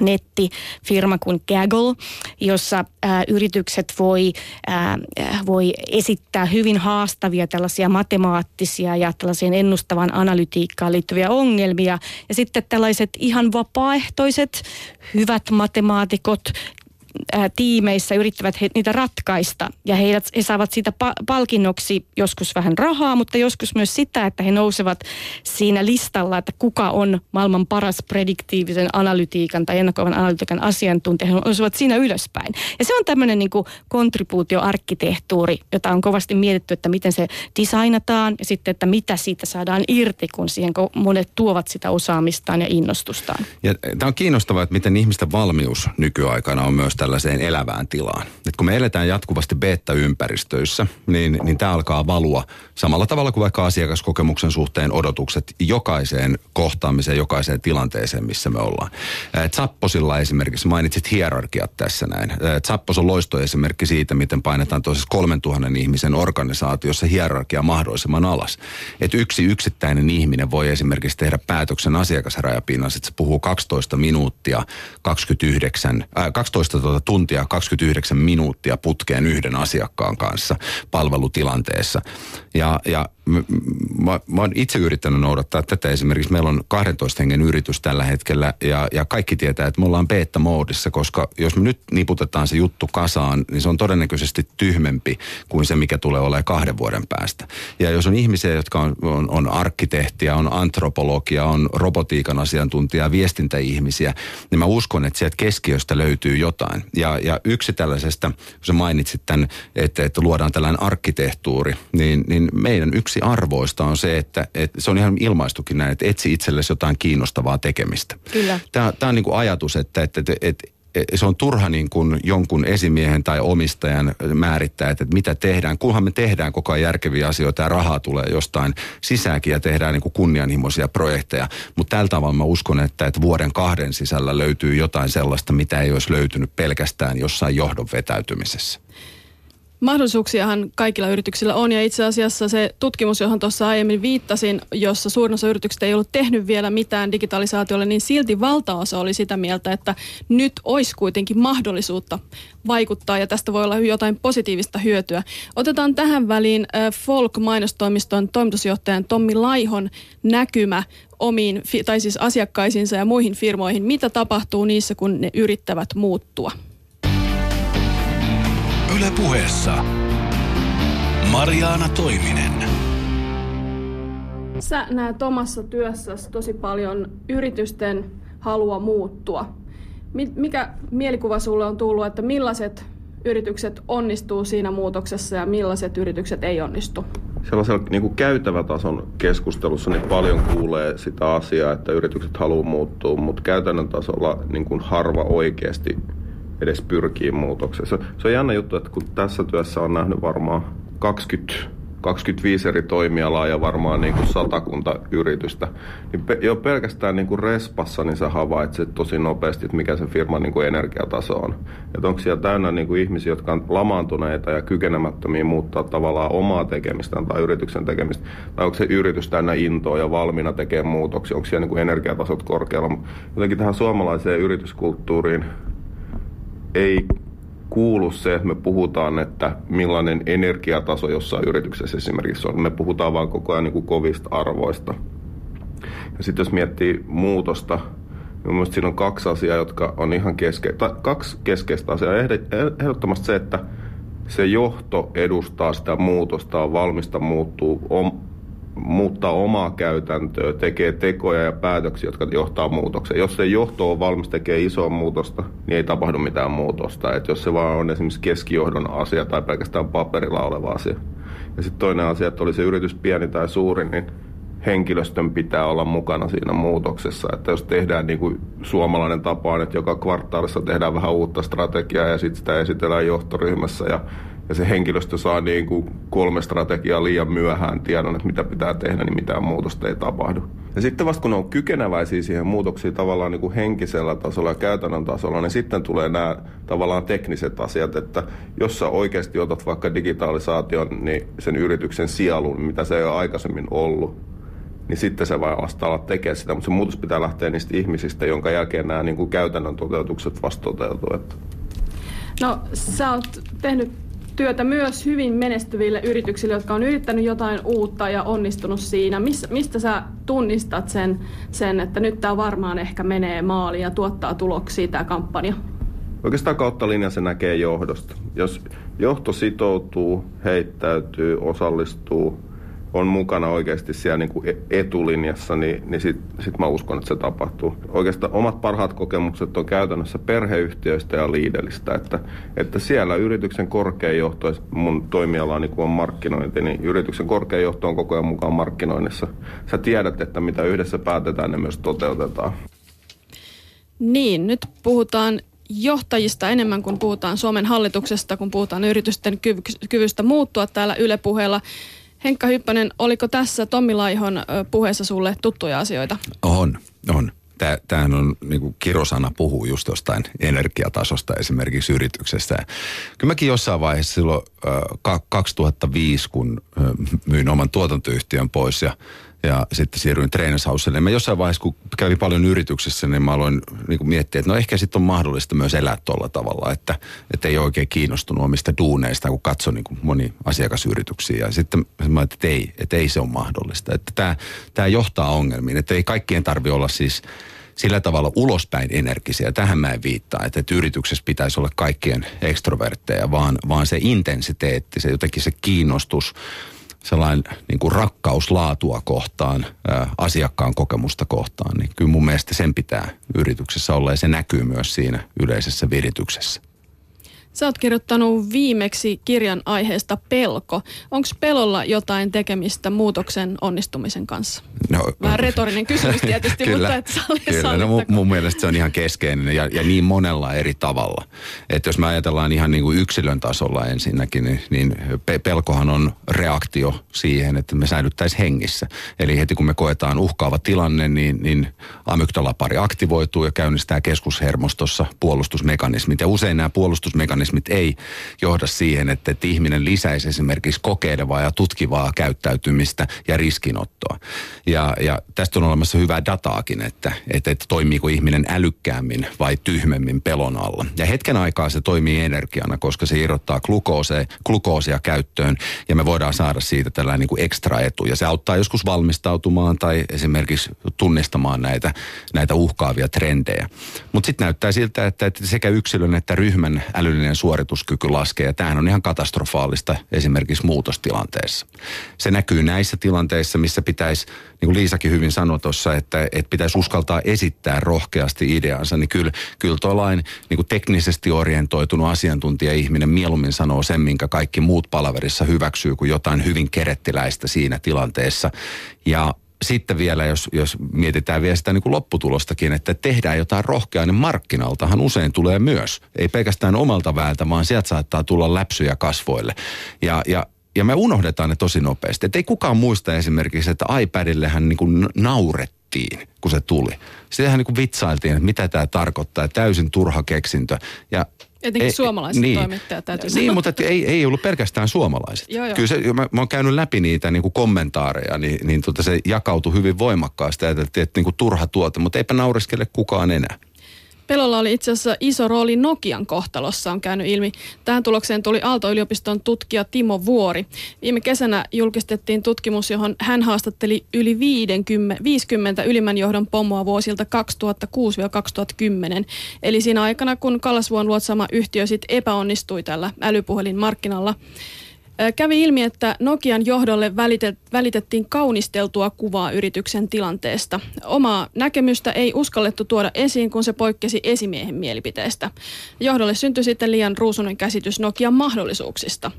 nettifirma kuin Gaggle, jossa ää, yritykset voi, ää, voi esittää hyvin haastavia tällaisia matemaattisia ja tällaiseen ennustavan analytiikkaan liittyviä ongelmia. Ja sitten tällaiset ihan vapaaehtoiset hyvät matemaatikot ää, tiimeissä yrittävät he, niitä ratkaista ja heidät, he saavat siitä pa- palkinnoksi joskus vähän rahaa, mutta joskus myös sitä, että he nousevat siinä listalla, että kuka on maailman paras prediktiivisen analytiikan tai ennakoivan analytiikan asiantuntija. He nousevat siinä ylöspäin. Ja se on tämmöinen niin kontribuutioarkkitehtuuri, jota on kovasti mietitty, että miten se designataan ja sitten, että mitä siitä saadaan irti, kun siihen monet tuovat sitä osaamistaan ja innostustaan. Ja tämä on kiinnostavaa, että miten ihmisten valmius nykyaikana on myös tällaiseen elävään tilaan. Et kun me eletään jatkuvasti beta-ympäristöissä, niin, niin tämä alkaa valua samalla tavalla kuin vaikka asiakaskokemuksen suhteen odotukset jokaiseen kohtaamiseen, jokaiseen tilanteeseen, missä me ollaan. Zapposilla esimerkiksi mainitsit hierarkiat tässä näin. Zappos on loistoesimerkki siitä, miten painetaan toisessa 3000 ihmisen organisaatiossa hierarkia mahdollisimman alas. Että yksi yksittäinen ihminen voi esimerkiksi tehdä päätöksen asiakasrajapinnassa, että se puhuu 12 minuuttia, 29, äh, 12 tuota tuntia, 29 minuuttia putkeen yhden asiakkaan kanssa palvelutilanteessa. Ja, ja mä, mä oon itse yrittänyt noudattaa tätä esimerkiksi. Meillä on 12 hengen yritys tällä hetkellä ja, ja kaikki tietää, että me ollaan beta-moodissa, koska jos me nyt niputetaan se juttu kasaan, niin se on todennäköisesti tyhmempi kuin se, mikä tulee olemaan kahden vuoden päästä. Ja jos on ihmisiä, jotka on, on, on arkkitehtiä, on antropologia, on robotiikan asiantuntija, viestintäihmisiä, niin mä uskon, että sieltä keskiöstä löytyy jotain. Ja, ja yksi tällaisesta, kun sä mainitsit tämän, että, että luodaan tällainen arkkitehtuuri, niin, niin meidän yksi yksi arvoista on se, että, että se on ihan ilmaistukin näin, että etsi itsellesi jotain kiinnostavaa tekemistä. Kyllä. Tämä, tämä on niin kuin ajatus, että, että, että, että se on turha niin kuin jonkun esimiehen tai omistajan määrittää, että mitä tehdään. Kunhan me tehdään koko ajan järkeviä asioita ja rahaa tulee jostain sisääkin ja tehdään niin kuin kunnianhimoisia projekteja. Mutta tällä tavalla mä uskon, että, että vuoden kahden sisällä löytyy jotain sellaista, mitä ei olisi löytynyt pelkästään jossain johdon vetäytymisessä. Mahdollisuuksiahan kaikilla yrityksillä on ja itse asiassa se tutkimus, johon tuossa aiemmin viittasin, jossa suurin osa yrityksistä ei ollut tehnyt vielä mitään digitalisaatiolle, niin silti valtaosa oli sitä mieltä, että nyt olisi kuitenkin mahdollisuutta vaikuttaa ja tästä voi olla jotain positiivista hyötyä. Otetaan tähän väliin Folk-mainostoimiston toimitusjohtajan Tommi Laihon näkymä omiin, tai siis asiakkaisiinsa ja muihin firmoihin. Mitä tapahtuu niissä, kun ne yrittävät muuttua? Yle puheessa Mariaana Toiminen. Sä näet omassa työssäsi tosi paljon yritysten halua muuttua. Mikä mielikuva sulle on tullut, että millaiset yritykset onnistuu siinä muutoksessa ja millaiset yritykset ei onnistu? Sellaisella niin kuin käytävätason keskustelussa niin paljon kuulee sitä asiaa, että yritykset haluaa muuttua, mutta käytännön tasolla niin kuin harva oikeasti edes pyrkii muutokseen. Se, se on jännä juttu, että kun tässä työssä on nähnyt varmaan 20 25 eri toimialaa ja varmaan niin kuin satakunta yritystä, niin pe- jo pelkästään niin kuin respassa niin sä havaitset tosi nopeasti, että mikä se firman niin kuin energiataso on. Että onko siellä täynnä niin kuin ihmisiä, jotka on lamaantuneita ja kykenemättömiä muuttaa tavallaan omaa tekemistään tai yrityksen tekemistä, vai onko se yritys täynnä intoa ja valmiina tekemään muutoksia, onko siellä niin kuin energiatasot korkealla. Jotenkin tähän suomalaiseen yrityskulttuuriin ei kuulu se, että me puhutaan, että millainen energiataso jossain yrityksessä esimerkiksi on. Me puhutaan vaan koko ajan niin kuin kovista arvoista. Ja sitten jos miettii muutosta, niin mielestäni siinä on kaksi asiaa, jotka on ihan keske- tai kaksi keskeistä asiaa. Ehdottomasti se, että se johto edustaa sitä muutosta, on valmista muuttuu, muuttaa omaa käytäntöä, tekee tekoja ja päätöksiä, jotka johtaa muutokseen. Jos se johto on valmis tekemään isoa muutosta, niin ei tapahdu mitään muutosta. Et jos se vaan on esimerkiksi keskijohdon asia tai pelkästään paperilla oleva asia. Ja sitten toinen asia, että oli se yritys pieni tai suuri, niin henkilöstön pitää olla mukana siinä muutoksessa. Että jos tehdään niin kuin suomalainen tapa että joka kvartaalissa tehdään vähän uutta strategiaa ja sitten sitä esitellään johtoryhmässä ja ja se henkilöstö saa niin kuin kolme strategiaa liian myöhään tiedon, että mitä pitää tehdä, niin mitään muutosta ei tapahdu. Ja sitten vasta kun ne on kykeneväisiä siihen muutoksiin tavallaan niin kuin henkisellä tasolla ja käytännön tasolla, niin sitten tulee nämä tavallaan tekniset asiat, että jos sä oikeasti otat vaikka digitalisaation, niin sen yrityksen sielun, mitä se ei ole aikaisemmin ollut, niin sitten se vai vasta ala tekemään sitä, mutta se muutos pitää lähteä niistä ihmisistä, jonka jälkeen nämä niin kuin käytännön toteutukset vasta toteutuu. No sä oot tehnyt työtä myös hyvin menestyville yrityksille, jotka on yrittänyt jotain uutta ja onnistunut siinä. Mis, mistä sä tunnistat sen, sen, että nyt tämä varmaan ehkä menee maaliin ja tuottaa tuloksia tämä kampanja? Oikeastaan kautta linja se näkee johdosta. Jos johto sitoutuu, heittäytyy, osallistuu, on mukana oikeasti siellä niin kuin e- etulinjassa, niin, niin sitten sit mä uskon, että se tapahtuu. Oikeastaan omat parhaat kokemukset on käytännössä perheyhtiöistä ja liidelistä, että, että siellä yrityksen korkein johto, mun toimiala niin on markkinointi, niin yrityksen korkein johto on koko ajan mukaan markkinoinnissa. Sä tiedät, että mitä yhdessä päätetään, ne myös toteutetaan. Niin, nyt puhutaan johtajista enemmän kuin puhutaan Suomen hallituksesta, kun puhutaan yritysten kyvystä muuttua täällä Yle puheella. Henkka Hyppönen, oliko tässä Tommi Laihon puheessa sulle tuttuja asioita? On, on. Tämähän on, niin kuin kirosana puhuu just jostain energiatasosta esimerkiksi yrityksestä. Kyllä mäkin jossain vaiheessa silloin 2005, kun myin oman tuotantoyhtiön pois ja ja sitten siirryin treenaushauselle. Mä jossain vaiheessa, kun kävin paljon yrityksessä, niin mä aloin niin miettiä, että no ehkä sitten on mahdollista myös elää tuolla tavalla, että, että ei oikein kiinnostunut omista duuneista, kun katsoi niin moni asiakasyrityksiä. Ja sitten mä että ei, että ei se ole mahdollista. Että tämä, tämä johtaa ongelmiin, että ei kaikkien tarvitse olla siis sillä tavalla ulospäin energisiä. Tähän mä en viittaa, että, että yrityksessä pitäisi olla kaikkien ekstrovertteja, vaan, vaan se intensiteetti, se jotenkin se kiinnostus, sellainen niin kuin rakkaus laatua kohtaan, ää, asiakkaan kokemusta kohtaan, niin kyllä mun mielestä sen pitää yrityksessä olla ja se näkyy myös siinä yleisessä virityksessä. Sä oot kirjoittanut viimeksi kirjan aiheesta pelko. Onko pelolla jotain tekemistä muutoksen onnistumisen kanssa? No, Vähän retorinen kysymys tietysti, (laughs) kyllä, mutta et salli, Kyllä, no mun, mun mielestä se on ihan keskeinen ja, ja niin monella eri tavalla. Että jos me ajatellaan ihan niin kuin yksilön tasolla ensinnäkin, niin, niin pelkohan on reaktio siihen, että me säilyttäisiin hengissä. Eli heti kun me koetaan uhkaava tilanne, niin, niin amygdalapari aktivoituu ja käynnistää keskushermostossa puolustusmekanismit. Ja usein nämä puolustusmekanismit mekanismit ei johda siihen, että, että ihminen lisäisi esimerkiksi kokeilevaa ja tutkivaa käyttäytymistä ja riskinottoa. Ja, ja tästä on olemassa hyvää dataakin, että, että, että toimiiko ihminen älykkäämmin vai tyhmemmin pelon alla. Ja hetken aikaa se toimii energiana, koska se irrottaa glukoosia, glukoosia käyttöön ja me voidaan saada siitä tällainen niin kuin ekstra etu. Ja se auttaa joskus valmistautumaan tai esimerkiksi tunnistamaan näitä, näitä uhkaavia trendejä. Mutta sitten näyttää siltä, että, että sekä yksilön että ryhmän älyllinen fyysinen suorituskyky laskee. Ja tämähän on ihan katastrofaalista esimerkiksi muutostilanteessa. Se näkyy näissä tilanteissa, missä pitäisi, niin kuin Liisakin hyvin sanoi tuossa, että, että pitäisi uskaltaa esittää rohkeasti ideansa. Niin kyllä, kyllä tuollain niin teknisesti orientoitunut asiantuntija-ihminen mieluummin sanoo sen, minkä kaikki muut palaverissa hyväksyy, kuin jotain hyvin kerettiläistä siinä tilanteessa. Ja sitten vielä, jos, jos mietitään vielä sitä niin kuin lopputulostakin, että tehdään jotain rohkeaa, niin markkinaltahan usein tulee myös. Ei pelkästään omalta väältä, vaan sieltä saattaa tulla läpsyjä kasvoille. Ja, ja ja me unohdetaan ne tosi nopeasti. Että ei kukaan muista esimerkiksi, että iPadillehän niin kuin naurettiin, kun se tuli. Sitähän niin kuin vitsailtiin, että mitä tämä tarkoittaa. Täysin turha keksintö. Ja Etenkin ei, suomalaiset niin, toimittajat täytyy Niin, mutta ei, ei ollut pelkästään suomalaiset. joo, joo. Kyllä se, mä, mä oon käynyt läpi niitä niin kuin kommentaareja, niin, niin tota se jakautui hyvin voimakkaasti. Ajateltiin, että niin kuin turha tuote, mutta eipä nauriskele kukaan enää. Pelolla oli itse asiassa iso rooli Nokian kohtalossa, on käynyt ilmi. Tähän tulokseen tuli Aalto-yliopiston tutkija Timo Vuori. Viime kesänä julkistettiin tutkimus, johon hän haastatteli yli 50, 50 ylimmän johdon pomoa vuosilta 2006-2010. Eli siinä aikana, kun Kallasvuon luotsama yhtiö sitten epäonnistui tällä älypuhelinmarkkinalla. Kävi ilmi, että Nokian johdolle välitettiin kaunisteltua kuvaa yrityksen tilanteesta. Omaa näkemystä ei uskallettu tuoda esiin, kun se poikkesi esimiehen mielipiteestä. Johdolle syntyi sitten liian ruusunen käsitys Nokian mahdollisuuksista.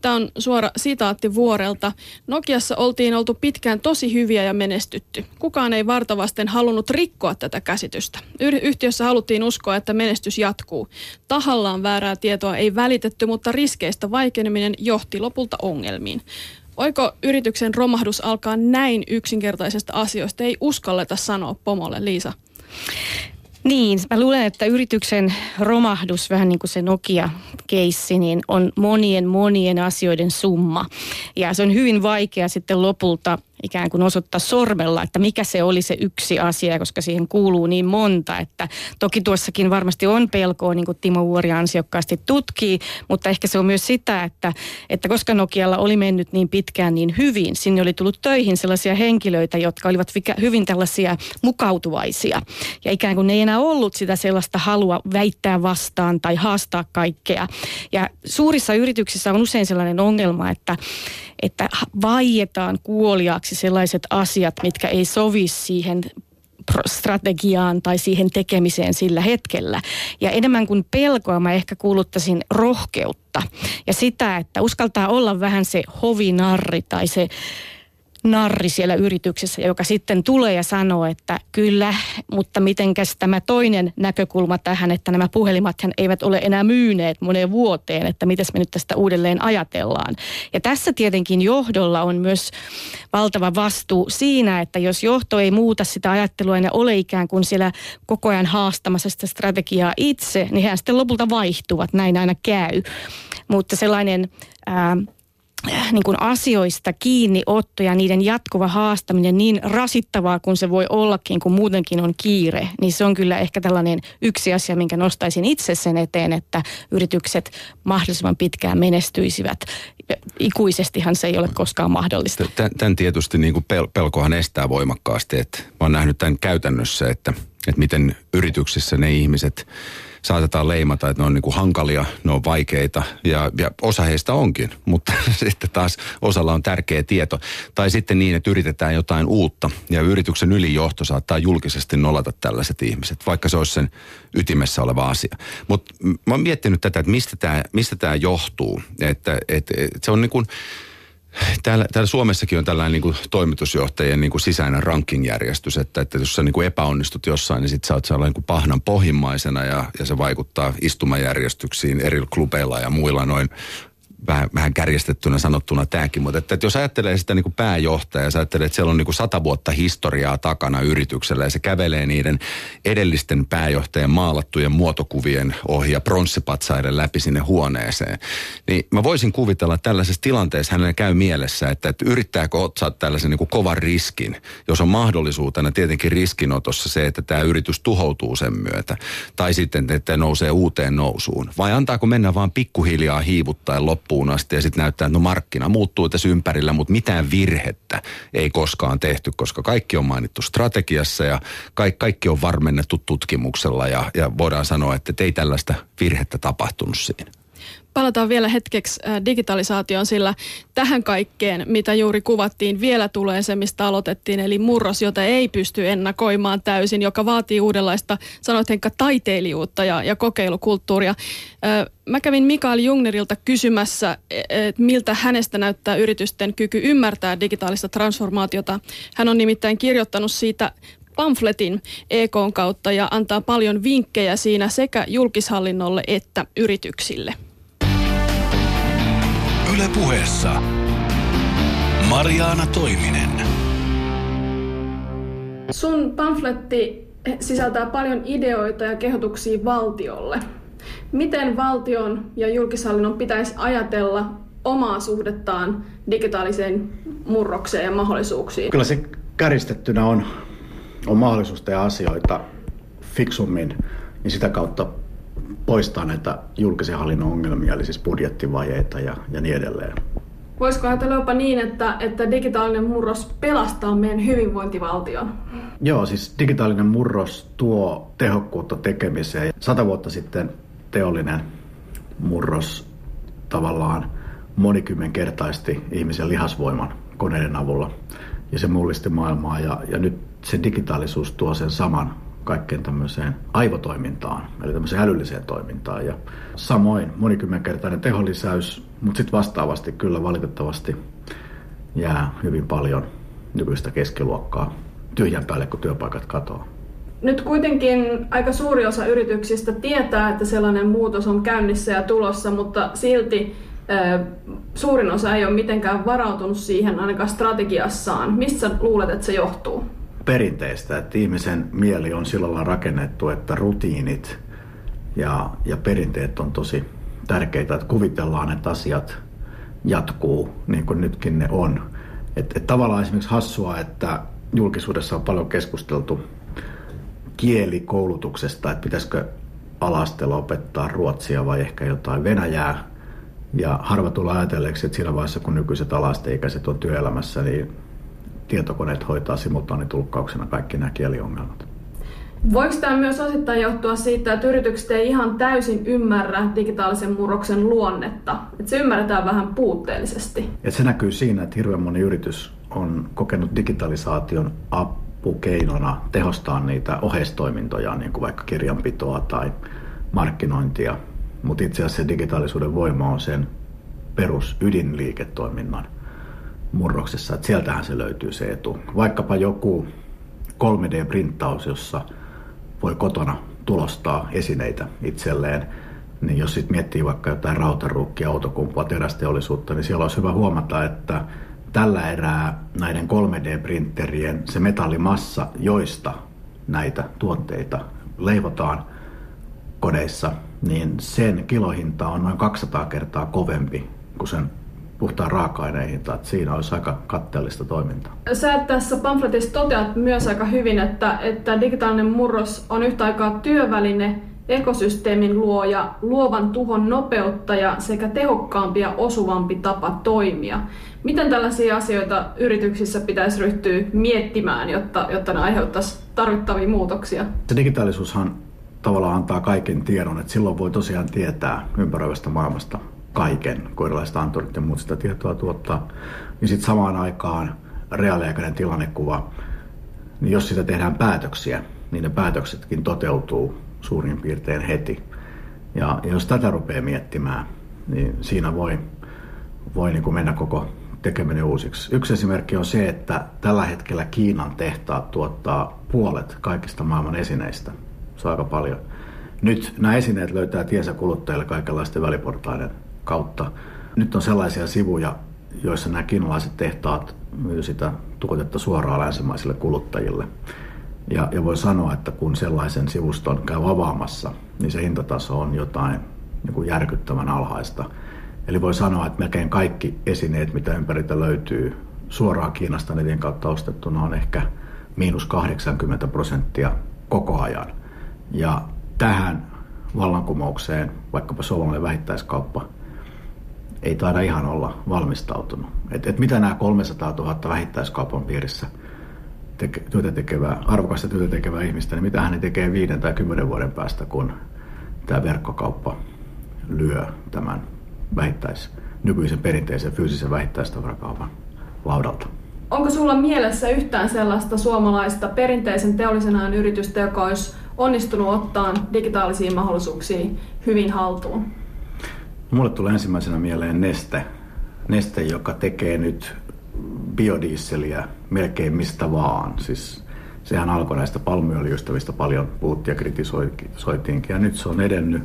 Tämä on suora sitaatti vuorelta. Nokiassa oltiin oltu pitkään tosi hyviä ja menestytty. Kukaan ei vartavasten halunnut rikkoa tätä käsitystä. Yhtiössä haluttiin uskoa, että menestys jatkuu. Tahallaan väärää tietoa ei välitetty, mutta riskeistä vaikeneminen johti lopulta ongelmiin. Oiko yrityksen romahdus alkaa näin yksinkertaisesta asioista? Ei uskalleta sanoa pomolle, Liisa. Niin, mä luulen, että yrityksen romahdus, vähän niin kuin se Nokia-keissi, niin on monien monien asioiden summa. Ja se on hyvin vaikea sitten lopulta ikään kuin osoittaa sormella, että mikä se oli se yksi asia, koska siihen kuuluu niin monta, että toki tuossakin varmasti on pelkoa, niin kuin Timo Vuori ansiokkaasti tutkii, mutta ehkä se on myös sitä, että, että koska Nokialla oli mennyt niin pitkään niin hyvin, sinne oli tullut töihin sellaisia henkilöitä, jotka olivat hyvin tällaisia mukautuvaisia ja ikään kuin ne ei enää ollut sitä sellaista halua väittää vastaan tai haastaa kaikkea. Ja suurissa yrityksissä on usein sellainen ongelma, että, että vaietaan kuoliaaksi sellaiset asiat, mitkä ei sovi siihen strategiaan tai siihen tekemiseen sillä hetkellä. Ja enemmän kuin pelkoa mä ehkä kuuluttaisin rohkeutta ja sitä, että uskaltaa olla vähän se hovinarri tai se narri siellä yrityksessä, joka sitten tulee ja sanoo, että kyllä, mutta mitenkäs tämä toinen näkökulma tähän, että nämä puhelimathan eivät ole enää myyneet moneen vuoteen, että mitäs me nyt tästä uudelleen ajatellaan. Ja tässä tietenkin johdolla on myös valtava vastuu siinä, että jos johto ei muuta sitä ajattelua ja ole ikään kuin siellä koko ajan haastamassa sitä strategiaa itse, niin hän sitten lopulta vaihtuvat, näin aina käy. Mutta sellainen... Ää, niin kuin asioista kiinniotto ja niiden jatkuva haastaminen niin rasittavaa kuin se voi ollakin, kun muutenkin on kiire, niin se on kyllä ehkä tällainen yksi asia, minkä nostaisin itse sen eteen, että yritykset mahdollisimman pitkään menestyisivät. Ikuisestihan se ei ole koskaan mahdollista. Tämän tietysti niin kuin pelkohan estää voimakkaasti, että mä oon nähnyt tämän käytännössä, että, että miten yrityksissä ne ihmiset saatetaan leimata, että ne on niin kuin hankalia, ne on vaikeita ja, ja osa heistä onkin, (laughs) mutta sitten taas osalla on tärkeä tieto. Tai sitten niin, että yritetään jotain uutta ja yrityksen ylijohto saattaa julkisesti nolata tällaiset ihmiset, vaikka se olisi sen ytimessä oleva asia. Mutta mä oon miettinyt tätä, että mistä tämä mistä johtuu. Että, että, että se on niin kuin, Täällä, täällä Suomessakin on tällainen niin kuin toimitusjohtajien niin kuin sisäinen rankingjärjestys, että, että jos sä niin kuin epäonnistut jossain, niin sit sä oot sellainen niin kuin pahnan pohjimmaisena ja, ja se vaikuttaa istumajärjestyksiin eri klubeilla ja muilla noin vähän, vähän kärjestettynä sanottuna tämäkin, mutta että, että jos ajattelee sitä niin kuin pääjohtajaa, ja ajattelee, että siellä on niin kuin sata vuotta historiaa takana yrityksellä ja se kävelee niiden edellisten pääjohtajien maalattujen muotokuvien ohi ja pronssipatsaiden läpi sinne huoneeseen, niin mä voisin kuvitella, että tällaisessa tilanteessa hänelle käy mielessä, että, että yrittääkö ottaa tällaisen niin kuin kovan riskin, jos on mahdollisuutena tietenkin riskinotossa se, että tämä yritys tuhoutuu sen myötä, tai sitten, että nousee uuteen nousuun, vai antaako mennä vaan pikkuhiljaa hiivuttaen loppuun loppuun asti ja sitten näyttää, että no markkina muuttuu tässä ympärillä, mutta mitään virhettä ei koskaan tehty, koska kaikki on mainittu strategiassa ja kaikki, kaikki on varmennettu tutkimuksella ja, ja voidaan sanoa, että ei tällaista virhettä tapahtunut siinä palataan vielä hetkeksi digitalisaatioon, sillä tähän kaikkeen, mitä juuri kuvattiin, vielä tulee se, mistä aloitettiin, eli murros, jota ei pysty ennakoimaan täysin, joka vaatii uudenlaista, sanoit Henkka, taiteilijuutta ja, ja kokeilukulttuuria. Mä kävin Mikael Jungnerilta kysymässä, e, että miltä hänestä näyttää yritysten kyky ymmärtää digitaalista transformaatiota. Hän on nimittäin kirjoittanut siitä pamfletin EKn kautta ja antaa paljon vinkkejä siinä sekä julkishallinnolle että yrityksille. Yle puheessa Mariaana Toiminen. Sun pamfletti sisältää paljon ideoita ja kehotuksia valtiolle. Miten valtion ja julkishallinnon pitäisi ajatella omaa suhdettaan digitaaliseen murrokseen ja mahdollisuuksiin? Kyllä se käristettynä on, on mahdollisuus tehdä asioita fiksummin, niin sitä kautta poistaa näitä julkisen hallinnon ongelmia, eli siis budjettivajeita ja, ja niin edelleen. Voisiko ajatella jopa niin, että, että digitaalinen murros pelastaa meidän hyvinvointivaltion? Joo, siis digitaalinen murros tuo tehokkuutta tekemiseen. Sata vuotta sitten teollinen murros tavallaan monikymmenkertaisti ihmisen lihasvoiman koneiden avulla. Ja se mullisti maailmaa ja, ja nyt se digitaalisuus tuo sen saman kaikkeen tämmöiseen aivotoimintaan, eli tämmöiseen älylliseen toimintaan. Ja samoin monikymmenkertainen teholisäys, mutta sitten vastaavasti kyllä valitettavasti jää hyvin paljon nykyistä keskiluokkaa tyhjän päälle, kun työpaikat katoaa. Nyt kuitenkin aika suuri osa yrityksistä tietää, että sellainen muutos on käynnissä ja tulossa, mutta silti suurin osa ei ole mitenkään varautunut siihen ainakaan strategiassaan. Mistä luulet, että se johtuu? Perinteistä, että ihmisen mieli on sillä rakennettu, että rutiinit ja, ja perinteet on tosi tärkeitä, että kuvitellaan, että asiat jatkuu niin kuin nytkin ne on. Et, et tavallaan esimerkiksi hassua, että julkisuudessa on paljon keskusteltu kielikoulutuksesta, että pitäisikö alastella opettaa ruotsia vai ehkä jotain venäjää. Ja harva tulee ajatelleeksi, että siinä vaiheessa kun nykyiset alasteikäiset on työelämässä, niin tietokoneet hoitaa simultaanitulkkauksena kaikki nämä kieliongelmat. Voiko tämä myös osittain johtua siitä, että yritykset ei ihan täysin ymmärrä digitaalisen murroksen luonnetta? Että se ymmärretään vähän puutteellisesti. Et se näkyy siinä, että hirveän moni yritys on kokenut digitalisaation apukeinona tehostaa niitä oheistoimintoja, niin kuin vaikka kirjanpitoa tai markkinointia. Mutta itse asiassa se digitaalisuuden voima on sen perus ydinliiketoiminnan murroksessa, että sieltähän se löytyy se etu. Vaikkapa joku 3D-printtaus, jossa voi kotona tulostaa esineitä itselleen, niin jos sitten miettii vaikka jotain rautaruukkia, autokumpua, terästeollisuutta, niin siellä olisi hyvä huomata, että tällä erää näiden 3D-printerien se metallimassa, joista näitä tuotteita leivotaan kodeissa, niin sen kilohinta on noin 200 kertaa kovempi kuin sen puhtaan raaka-aineen hinta. Että siinä olisi aika katteellista toimintaa. Sä tässä pamfletissa toteat myös aika hyvin, että, että digitaalinen murros on yhtä aikaa työväline, ekosysteemin luoja, luovan tuhon nopeuttaja sekä tehokkaampi ja osuvampi tapa toimia. Miten tällaisia asioita yrityksissä pitäisi ryhtyä miettimään, jotta, jotta ne aiheuttaisi tarvittavia muutoksia? Se digitaalisuushan tavallaan antaa kaiken tiedon, että silloin voi tosiaan tietää ympäröivästä maailmasta kaiken, kun erilaiset anturit ja muut sitä tietoa tuottaa. Niin sitten samaan aikaan reaaliaikainen tilannekuva, niin jos sitä tehdään päätöksiä, niin ne päätöksetkin toteutuu suurin piirtein heti. Ja, jos tätä rupeaa miettimään, niin siinä voi, voi niin kuin mennä koko tekeminen uusiksi. Yksi esimerkki on se, että tällä hetkellä Kiinan tehtaat tuottaa puolet kaikista maailman esineistä. Se on aika paljon. Nyt nämä esineet löytää tiensä kuluttajille kaikenlaisten väliportaiden kautta. Nyt on sellaisia sivuja, joissa nämä kiinalaiset tehtaat myy sitä tuotetta suoraan länsimaisille kuluttajille. Ja, ja voi sanoa, että kun sellaisen sivuston käy avaamassa, niin se hintataso on jotain niin kuin järkyttävän alhaista. Eli voi sanoa, että melkein kaikki esineet, mitä ympäriltä löytyy suoraan Kiinasta netin kautta ostettuna, on ehkä miinus 80 prosenttia koko ajan. Ja tähän vallankumoukseen vaikkapa suomalainen vähittäiskauppa ei taida ihan olla valmistautunut. Et, et mitä nämä 300 000 vähittäiskaupan piirissä teke, työtä tekevää, arvokasta työtä tekevää ihmistä, niin mitä hän tekee viiden tai kymmenen vuoden päästä, kun tämä verkkokauppa lyö tämän vähittäis, nykyisen perinteisen fyysisen vähittäistavarakaupan laudalta. Onko sulla mielessä yhtään sellaista suomalaista perinteisen teollisen ajan yritystä, joka olisi onnistunut ottaa digitaalisiin mahdollisuuksiin hyvin haltuun? Mulle tulee ensimmäisenä mieleen Neste. Neste, joka tekee nyt biodieseliä melkein mistä vaan. Siis sehän alkoi näistä palmuöljystä, paljon puhuttiin ja kritisoitiinkin. Ja nyt se on edennyt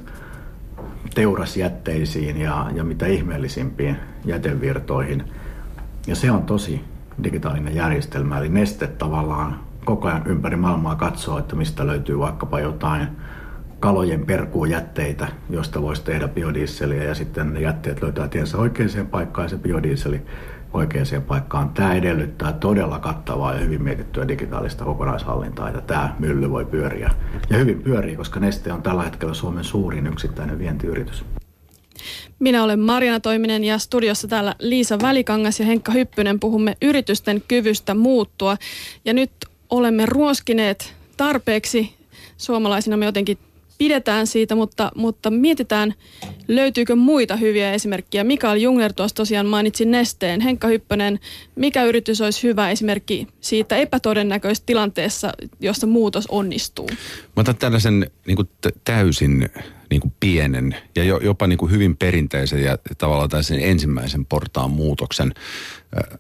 teurasjätteisiin ja, ja mitä ihmeellisimpiin jätevirtoihin. Ja se on tosi digitaalinen järjestelmä. Eli Neste tavallaan koko ajan ympäri maailmaa katsoo, että mistä löytyy vaikkapa jotain kalojen perkuujätteitä, josta voisi tehdä biodieseliä ja sitten ne jätteet löytää tiensä oikeaan paikkaan ja se biodieseli oikeaan paikkaan. Tämä edellyttää todella kattavaa ja hyvin mietittyä digitaalista kokonaishallintaa, että tämä mylly voi pyöriä. Ja hyvin pyörii, koska Neste on tällä hetkellä Suomen suurin yksittäinen vientiyritys. Minä olen Marjana Toiminen ja studiossa täällä Liisa Välikangas ja Henkka Hyppynen puhumme yritysten kyvystä muuttua. Ja nyt olemme ruoskineet tarpeeksi suomalaisina me jotenkin pidetään siitä, mutta, mutta mietitään, löytyykö muita hyviä esimerkkejä. Mikael Jungner tuossa tosiaan mainitsi Nesteen. Henkka Hyppönen, mikä yritys olisi hyvä esimerkki siitä epätodennäköistä tilanteessa, jossa muutos onnistuu? Mä otan tällaisen niin kuin täysin niin kuin pienen ja jopa niin kuin hyvin perinteisen ja tavallaan tällaisen ensimmäisen portaan muutoksen.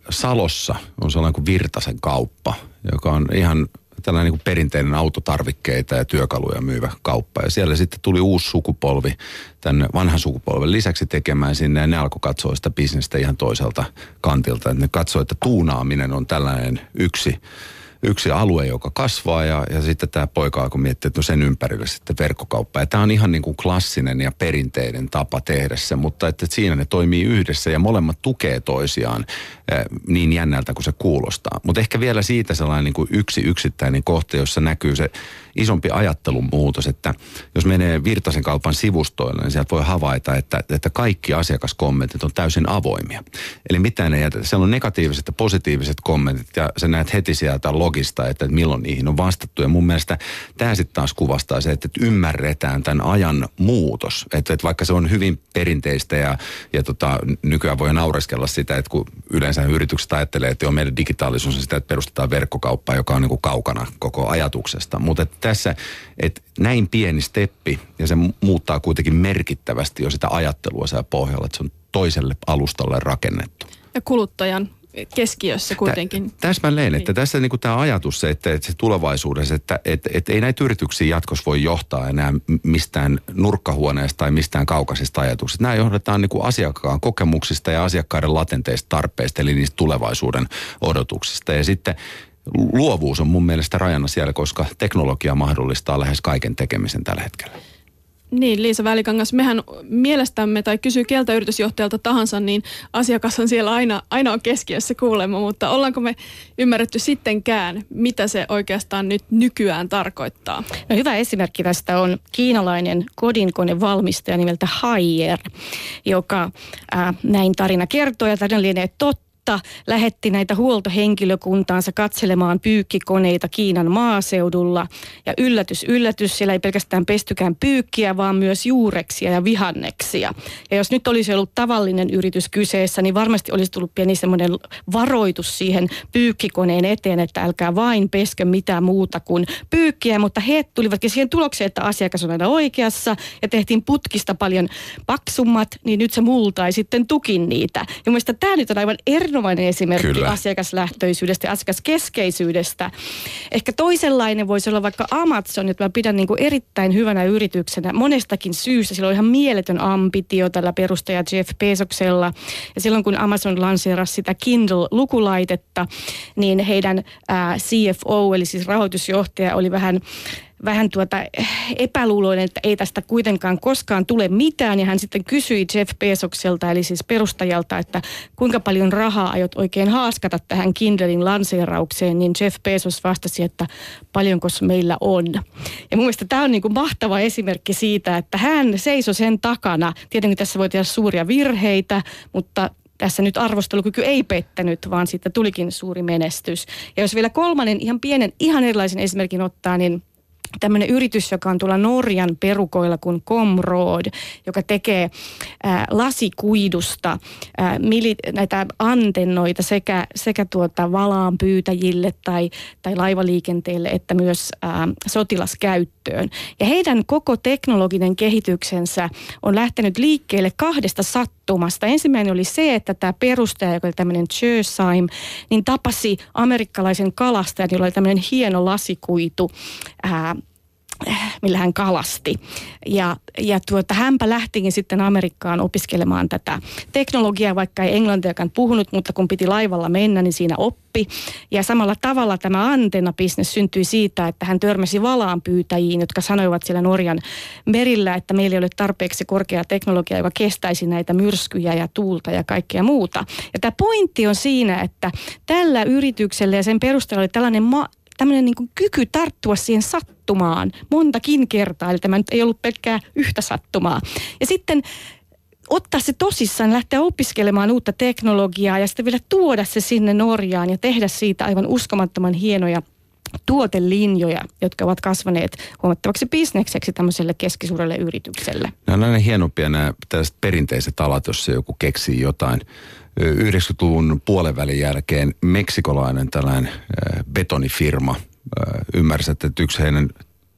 Salossa on sellainen kuin Virtasen kauppa, joka on ihan tällainen niin perinteinen autotarvikkeita ja työkaluja myyvä kauppa. Ja siellä sitten tuli uusi sukupolvi tämän vanhan sukupolven lisäksi tekemään sinne ja ne alkoi katsoa sitä bisnestä ihan toiselta kantilta. Että ne katsoi, että tuunaaminen on tällainen yksi yksi alue, joka kasvaa ja, ja sitten tämä poika alkoi miettiä, että no sen ympärillä sitten verkkokauppa. Ja tämä on ihan niin kuin klassinen ja perinteinen tapa tehdä se, mutta että siinä ne toimii yhdessä ja molemmat tukee toisiaan äh, niin jännältä kuin se kuulostaa. Mutta ehkä vielä siitä sellainen niin kuin yksi yksittäinen kohta, jossa näkyy se isompi ajattelun muutos, että jos menee Virtasen kaupan sivustoille, niin sieltä voi havaita, että, että kaikki asiakaskommentit on täysin avoimia. Eli mitään ei jätetä. Siellä on negatiiviset ja positiiviset kommentit ja sä näet heti sieltä logista, että, milloin niihin on vastattu. Ja mun mielestä tämä sitten taas kuvastaa se, että, ymmärretään tämän ajan muutos. Että, että vaikka se on hyvin perinteistä ja, ja tota, nykyään voi naureskella sitä, että kun yleensä yritykset ajattelee, että on meidän digitaalisuus sitä, että perustetaan verkkokauppaa, joka on niin kuin kaukana koko ajatuksesta. Mutta tässä, että näin pieni steppi ja se muuttaa kuitenkin merkittävästi jo sitä ajattelua siellä pohjalla, että se on toiselle alustalle rakennettu. Ja kuluttajan keskiössä kuitenkin. Tä, täsmälleen, että niin. tässä niin tämä ajatus se, että, että se tulevaisuudessa, että, että, että ei näitä yrityksiä jatkossa voi johtaa enää mistään nurkkahuoneesta tai mistään kaukaisista ajatuksista. Nämä johdetaan niin kuin asiakkaan kokemuksista ja asiakkaiden latenteista tarpeista, eli niistä tulevaisuuden odotuksista. Ja sitten luovuus on mun mielestä rajana siellä, koska teknologia mahdollistaa lähes kaiken tekemisen tällä hetkellä. Niin, Liisa Välikangas, mehän mielestämme tai kysyy keltä yritysjohtajalta tahansa, niin asiakas on siellä aina, aina on keskiössä kuulemma, mutta ollaanko me ymmärretty sittenkään, mitä se oikeastaan nyt nykyään tarkoittaa? No hyvä esimerkki tästä on kiinalainen kodinkonevalmistaja nimeltä Haier, joka äh, näin tarina kertoo ja tarina lienee totta mutta lähetti näitä huoltohenkilökuntaansa katselemaan pyykkikoneita Kiinan maaseudulla. Ja yllätys, yllätys, siellä ei pelkästään pestykään pyykkiä, vaan myös juureksia ja vihanneksia. Ja jos nyt olisi ollut tavallinen yritys kyseessä, niin varmasti olisi tullut pieni semmoinen varoitus siihen pyykkikoneen eteen, että älkää vain peskö mitään muuta kuin pyykkiä. Mutta he tulivatkin siihen tulokseen, että asiakas on aina oikeassa ja tehtiin putkista paljon paksummat, niin nyt se multa sitten tukin niitä. Ja mielestäni tämä nyt on aivan eri erinomainen esimerkki Kyllä. asiakaslähtöisyydestä ja asiakaskeskeisyydestä. Ehkä toisenlainen voisi olla vaikka Amazon, jota mä pidän niin kuin erittäin hyvänä yrityksenä monestakin syystä. Sillä on ihan mieletön ambitio tällä perustaja Jeff Bezoksella. Ja silloin kun Amazon lanseerasi sitä Kindle-lukulaitetta, niin heidän ää, CFO, eli siis rahoitusjohtaja, oli vähän vähän tuota epäluuloinen, että ei tästä kuitenkaan koskaan tule mitään. Ja hän sitten kysyi Jeff Bezokselta, eli siis perustajalta, että kuinka paljon rahaa aiot oikein haaskata tähän Kindlein lanseeraukseen. Niin Jeff Bezos vastasi, että paljonko meillä on. Ja mun mielestä tämä on niin kuin mahtava esimerkki siitä, että hän seisoi sen takana. Tietenkin tässä voi tehdä suuria virheitä, mutta tässä nyt arvostelukyky ei pettänyt, vaan siitä tulikin suuri menestys. Ja jos vielä kolmannen ihan pienen, ihan erilaisen esimerkin ottaa, niin tämmöinen yritys, joka on tuolla Norjan perukoilla kuin Comroad, joka tekee ää, lasikuidusta ää, mili, näitä antennoita sekä, sekä tuota valaan pyytäjille tai, tai laivaliikenteelle että myös ää, sotilaskäyttöön. Ja heidän koko teknologinen kehityksensä on lähtenyt liikkeelle kahdesta sattumasta. Ensimmäinen oli se, että tämä perustaja, joka oli tämmöinen Chersaim, niin tapasi amerikkalaisen kalastajan, jolla oli tämmöinen hieno lasikuitu ää, millä hän kalasti. Ja, ja tuota, hänpä lähtikin sitten Amerikkaan opiskelemaan tätä teknologiaa, vaikka ei englantiakaan puhunut, mutta kun piti laivalla mennä, niin siinä oppi. Ja samalla tavalla tämä antennabisnes syntyi siitä, että hän törmäsi valaanpyytäjiin, jotka sanoivat siellä Norjan merillä, että meillä ei ole tarpeeksi korkea teknologia, joka kestäisi näitä myrskyjä ja tuulta ja kaikkea muuta. Ja tämä pointti on siinä, että tällä yrityksellä ja sen perusteella oli tällainen ma- tämmöinen niin kyky tarttua siihen sattumaan montakin kertaa. Eli tämä nyt ei ollut pelkkää yhtä sattumaa. Ja sitten ottaa se tosissaan, lähteä opiskelemaan uutta teknologiaa ja sitten vielä tuoda se sinne Norjaan ja tehdä siitä aivan uskomattoman hienoja tuotelinjoja, jotka ovat kasvaneet huomattavaksi bisnekseksi tämmöiselle keskisuurelle yritykselle. Nämä on aina hienompia nämä tällaiset perinteiset alat, jossa joku keksii jotain. 90-luvun puolen jälkeen meksikolainen tällainen betonifirma ymmärsi, että yksi heidän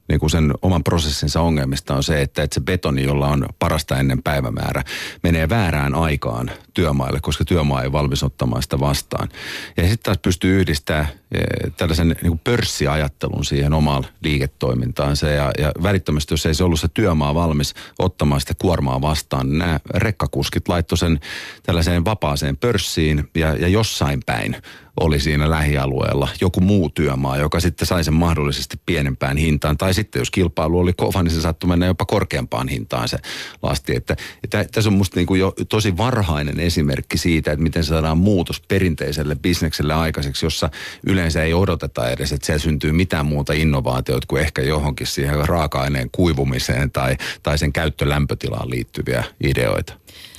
niin kuin sen oman prosessinsa ongelmista on se, että, että se betoni, jolla on parasta ennen päivämäärä, menee väärään aikaan työmaalle, koska työmaa ei valmis ottamaan sitä vastaan. Ja sitten taas pystyy yhdistämään e, tällaisen niin kuin pörssiajattelun siihen omaan liiketoimintaansa. Ja, ja välittömästi, jos ei se ollut se työmaa valmis ottamaan sitä kuormaa vastaan, niin nämä rekkakuskit laittoi sen tällaiseen vapaaseen pörssiin ja, ja jossain päin oli siinä lähialueella joku muu työmaa, joka sitten sai sen mahdollisesti pienempään hintaan. Tai sitten jos kilpailu oli kova, niin se saattoi mennä jopa korkeampaan hintaan se lasti. Että, että tässä on musta niin kuin jo tosi varhainen esimerkki siitä, että miten saadaan muutos perinteiselle bisnekselle aikaiseksi, jossa yleensä ei odoteta edes, että siellä syntyy mitään muuta innovaatioita kuin ehkä johonkin siihen raaka-aineen kuivumiseen tai, tai sen käyttölämpötilaan liittyviä ideoita.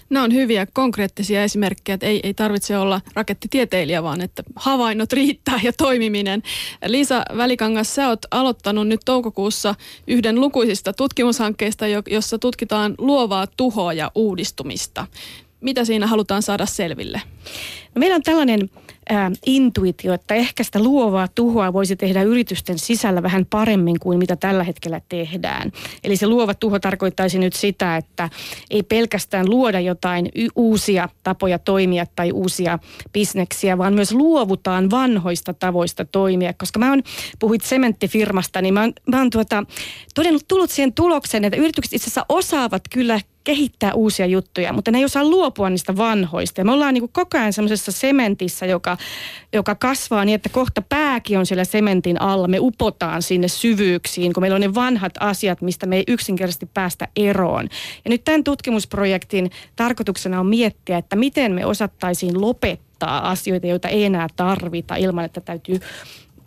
Nämä on hyviä konkreettisia esimerkkejä, että ei, ei tarvitse olla rakettitieteilijä, vaan että havainnot riittää ja toimiminen. Liisa Välikangas, sä oot aloittanut nyt toukokuussa yhden lukuisista tutkimushankkeista, jossa tutkitaan luovaa tuhoa ja uudistumista. Mitä siinä halutaan saada selville? No meillä on tällainen ää, intuitio, että ehkä sitä luovaa tuhoa voisi tehdä yritysten sisällä vähän paremmin kuin mitä tällä hetkellä tehdään. Eli se luova tuho tarkoittaisi nyt sitä, että ei pelkästään luoda jotain y- uusia tapoja toimia tai uusia bisneksiä, vaan myös luovutaan vanhoista tavoista toimia. Koska mä oon, puhuit sementtifirmasta, niin mä oon, mä oon tuota, todennut tullut siihen tulokseen, että yritykset itse asiassa osaavat kyllä kehittää uusia juttuja, mutta ne ei osaa luopua niistä vanhoista. Ja me ollaan niin koko ajan semmoisessa sementissä, joka, joka kasvaa niin, että kohta pääkin on siellä sementin alla. Me upotaan sinne syvyyksiin, kun meillä on ne vanhat asiat, mistä me ei yksinkertaisesti päästä eroon. Ja nyt tämän tutkimusprojektin tarkoituksena on miettiä, että miten me osattaisiin lopettaa asioita, joita ei enää tarvita ilman, että täytyy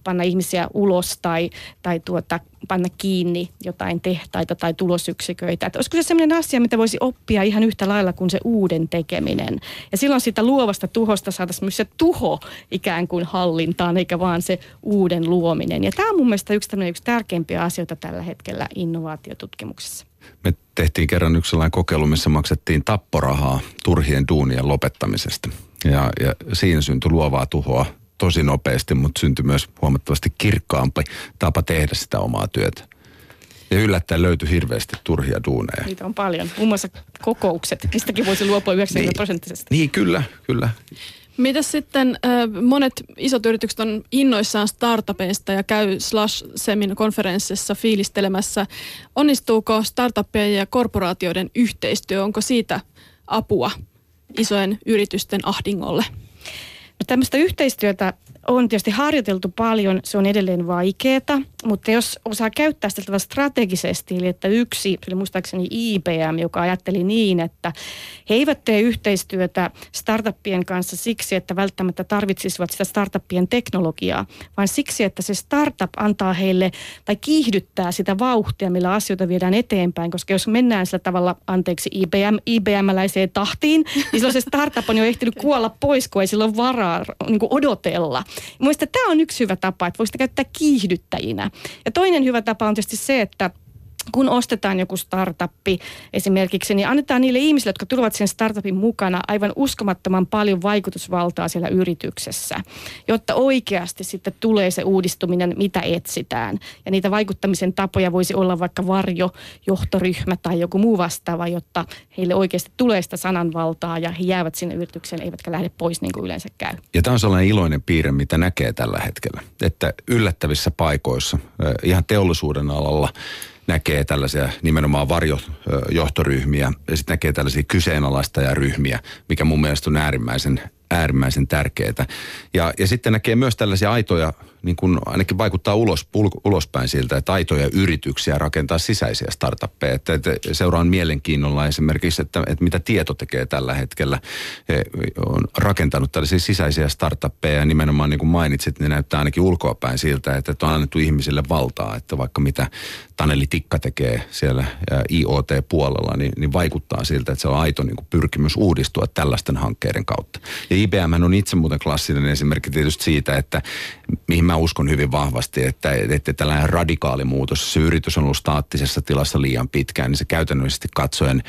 panna ihmisiä ulos tai, tai tuota, panna kiinni jotain tehtaita tai tulosyksiköitä. Että olisiko se sellainen asia, mitä voisi oppia ihan yhtä lailla kuin se uuden tekeminen. Ja silloin siitä luovasta tuhosta saataisiin myös se tuho ikään kuin hallintaan, eikä vaan se uuden luominen. Ja tämä on mun mielestä yksi, yksi tärkeimpiä asioita tällä hetkellä innovaatiotutkimuksessa. Me tehtiin kerran yksi sellainen kokeilu, missä maksettiin tapporahaa turhien duunien lopettamisesta. Ja, ja siinä syntyi luovaa tuhoa tosi nopeasti, mutta syntyi myös huomattavasti kirkkaampi tapa tehdä sitä omaa työtä. Ja yllättäen löytyi hirveästi turhia duuneja. Niitä on paljon. Muun muassa kokoukset. Niistäkin voisi luopua 90 niin, prosenttisesti. Niin, kyllä, kyllä. Mitäs sitten monet isot yritykset on innoissaan startupeista ja käy Slash Semin konferenssissa fiilistelemässä. Onnistuuko startupien ja korporaatioiden yhteistyö? Onko siitä apua isojen yritysten ahdingolle? Tämmöistä yhteistyötä on tietysti harjoiteltu paljon, se on edelleen vaikeaa, mutta jos osaa käyttää sitä strategisesti, eli että yksi, eli muistaakseni IBM, joka ajatteli niin, että he eivät tee yhteistyötä startuppien kanssa siksi, että välttämättä tarvitsisivat sitä startuppien teknologiaa, vaan siksi, että se startup antaa heille tai kiihdyttää sitä vauhtia, millä asioita viedään eteenpäin, koska jos mennään sillä tavalla, anteeksi, IBM, IBM-läiseen tahtiin, niin silloin se startup on jo ehtinyt kuolla pois, kun ei silloin varaa niin odotella. Mielestäni tämä on yksi hyvä tapa, että voisi käyttää kiihdyttäjinä. Ja toinen hyvä tapa on tietysti se, että kun ostetaan joku startuppi esimerkiksi, niin annetaan niille ihmisille, jotka tulevat sen startupin mukana aivan uskomattoman paljon vaikutusvaltaa siellä yrityksessä, jotta oikeasti sitten tulee se uudistuminen, mitä etsitään. Ja niitä vaikuttamisen tapoja voisi olla vaikka varjo, johtoryhmä tai joku muu vastaava, jotta heille oikeasti tulee sitä sananvaltaa ja he jäävät sinne yritykseen eivätkä lähde pois niin kuin yleensä käy. Ja tämä on sellainen iloinen piirre, mitä näkee tällä hetkellä, että yllättävissä paikoissa, ihan teollisuuden alalla, näkee tällaisia nimenomaan varjojohtoryhmiä ja sitten näkee tällaisia kyseenalaistajaryhmiä, mikä mun mielestä on äärimmäisen, äärimmäisen tärkeää. Ja, ja sitten näkee myös tällaisia aitoja niin kuin ainakin vaikuttaa ulos, ulospäin siltä, että aitoja yrityksiä rakentaa sisäisiä startuppeja. Että, että seuraan mielenkiinnolla esimerkiksi, että, että mitä tieto tekee tällä hetkellä. He on rakentanut tällaisia sisäisiä startuppeja ja nimenomaan niin kuin mainitsit, niin näyttää ainakin ulkoapäin siltä, että on annettu ihmisille valtaa, että vaikka mitä Taneli Tikka tekee siellä IoT-puolella, niin, niin vaikuttaa siltä, että se on aito niin kuin pyrkimys uudistua tällaisten hankkeiden kautta. Ja IBM on itse muuten klassinen esimerkki tietysti siitä, että mihin mä uskon hyvin vahvasti, että, että tällainen radikaali muutos, se yritys on ollut staattisessa tilassa liian pitkään, niin se käytännöllisesti katsoen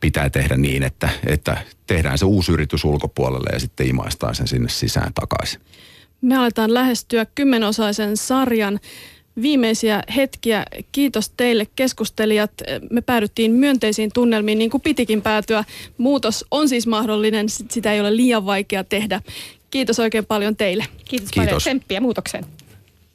pitää tehdä niin, että, että tehdään se uusi yritys ulkopuolelle ja sitten imaistaan sen sinne sisään takaisin. Me aletaan lähestyä kymmenosaisen sarjan viimeisiä hetkiä. Kiitos teille keskustelijat. Me päädyttiin myönteisiin tunnelmiin niin kuin pitikin päätyä. Muutos on siis mahdollinen, sitä ei ole liian vaikea tehdä. Kiitos oikein paljon teille. Kiitos, Kiitos. paljon. Tsemppiä muutokseen.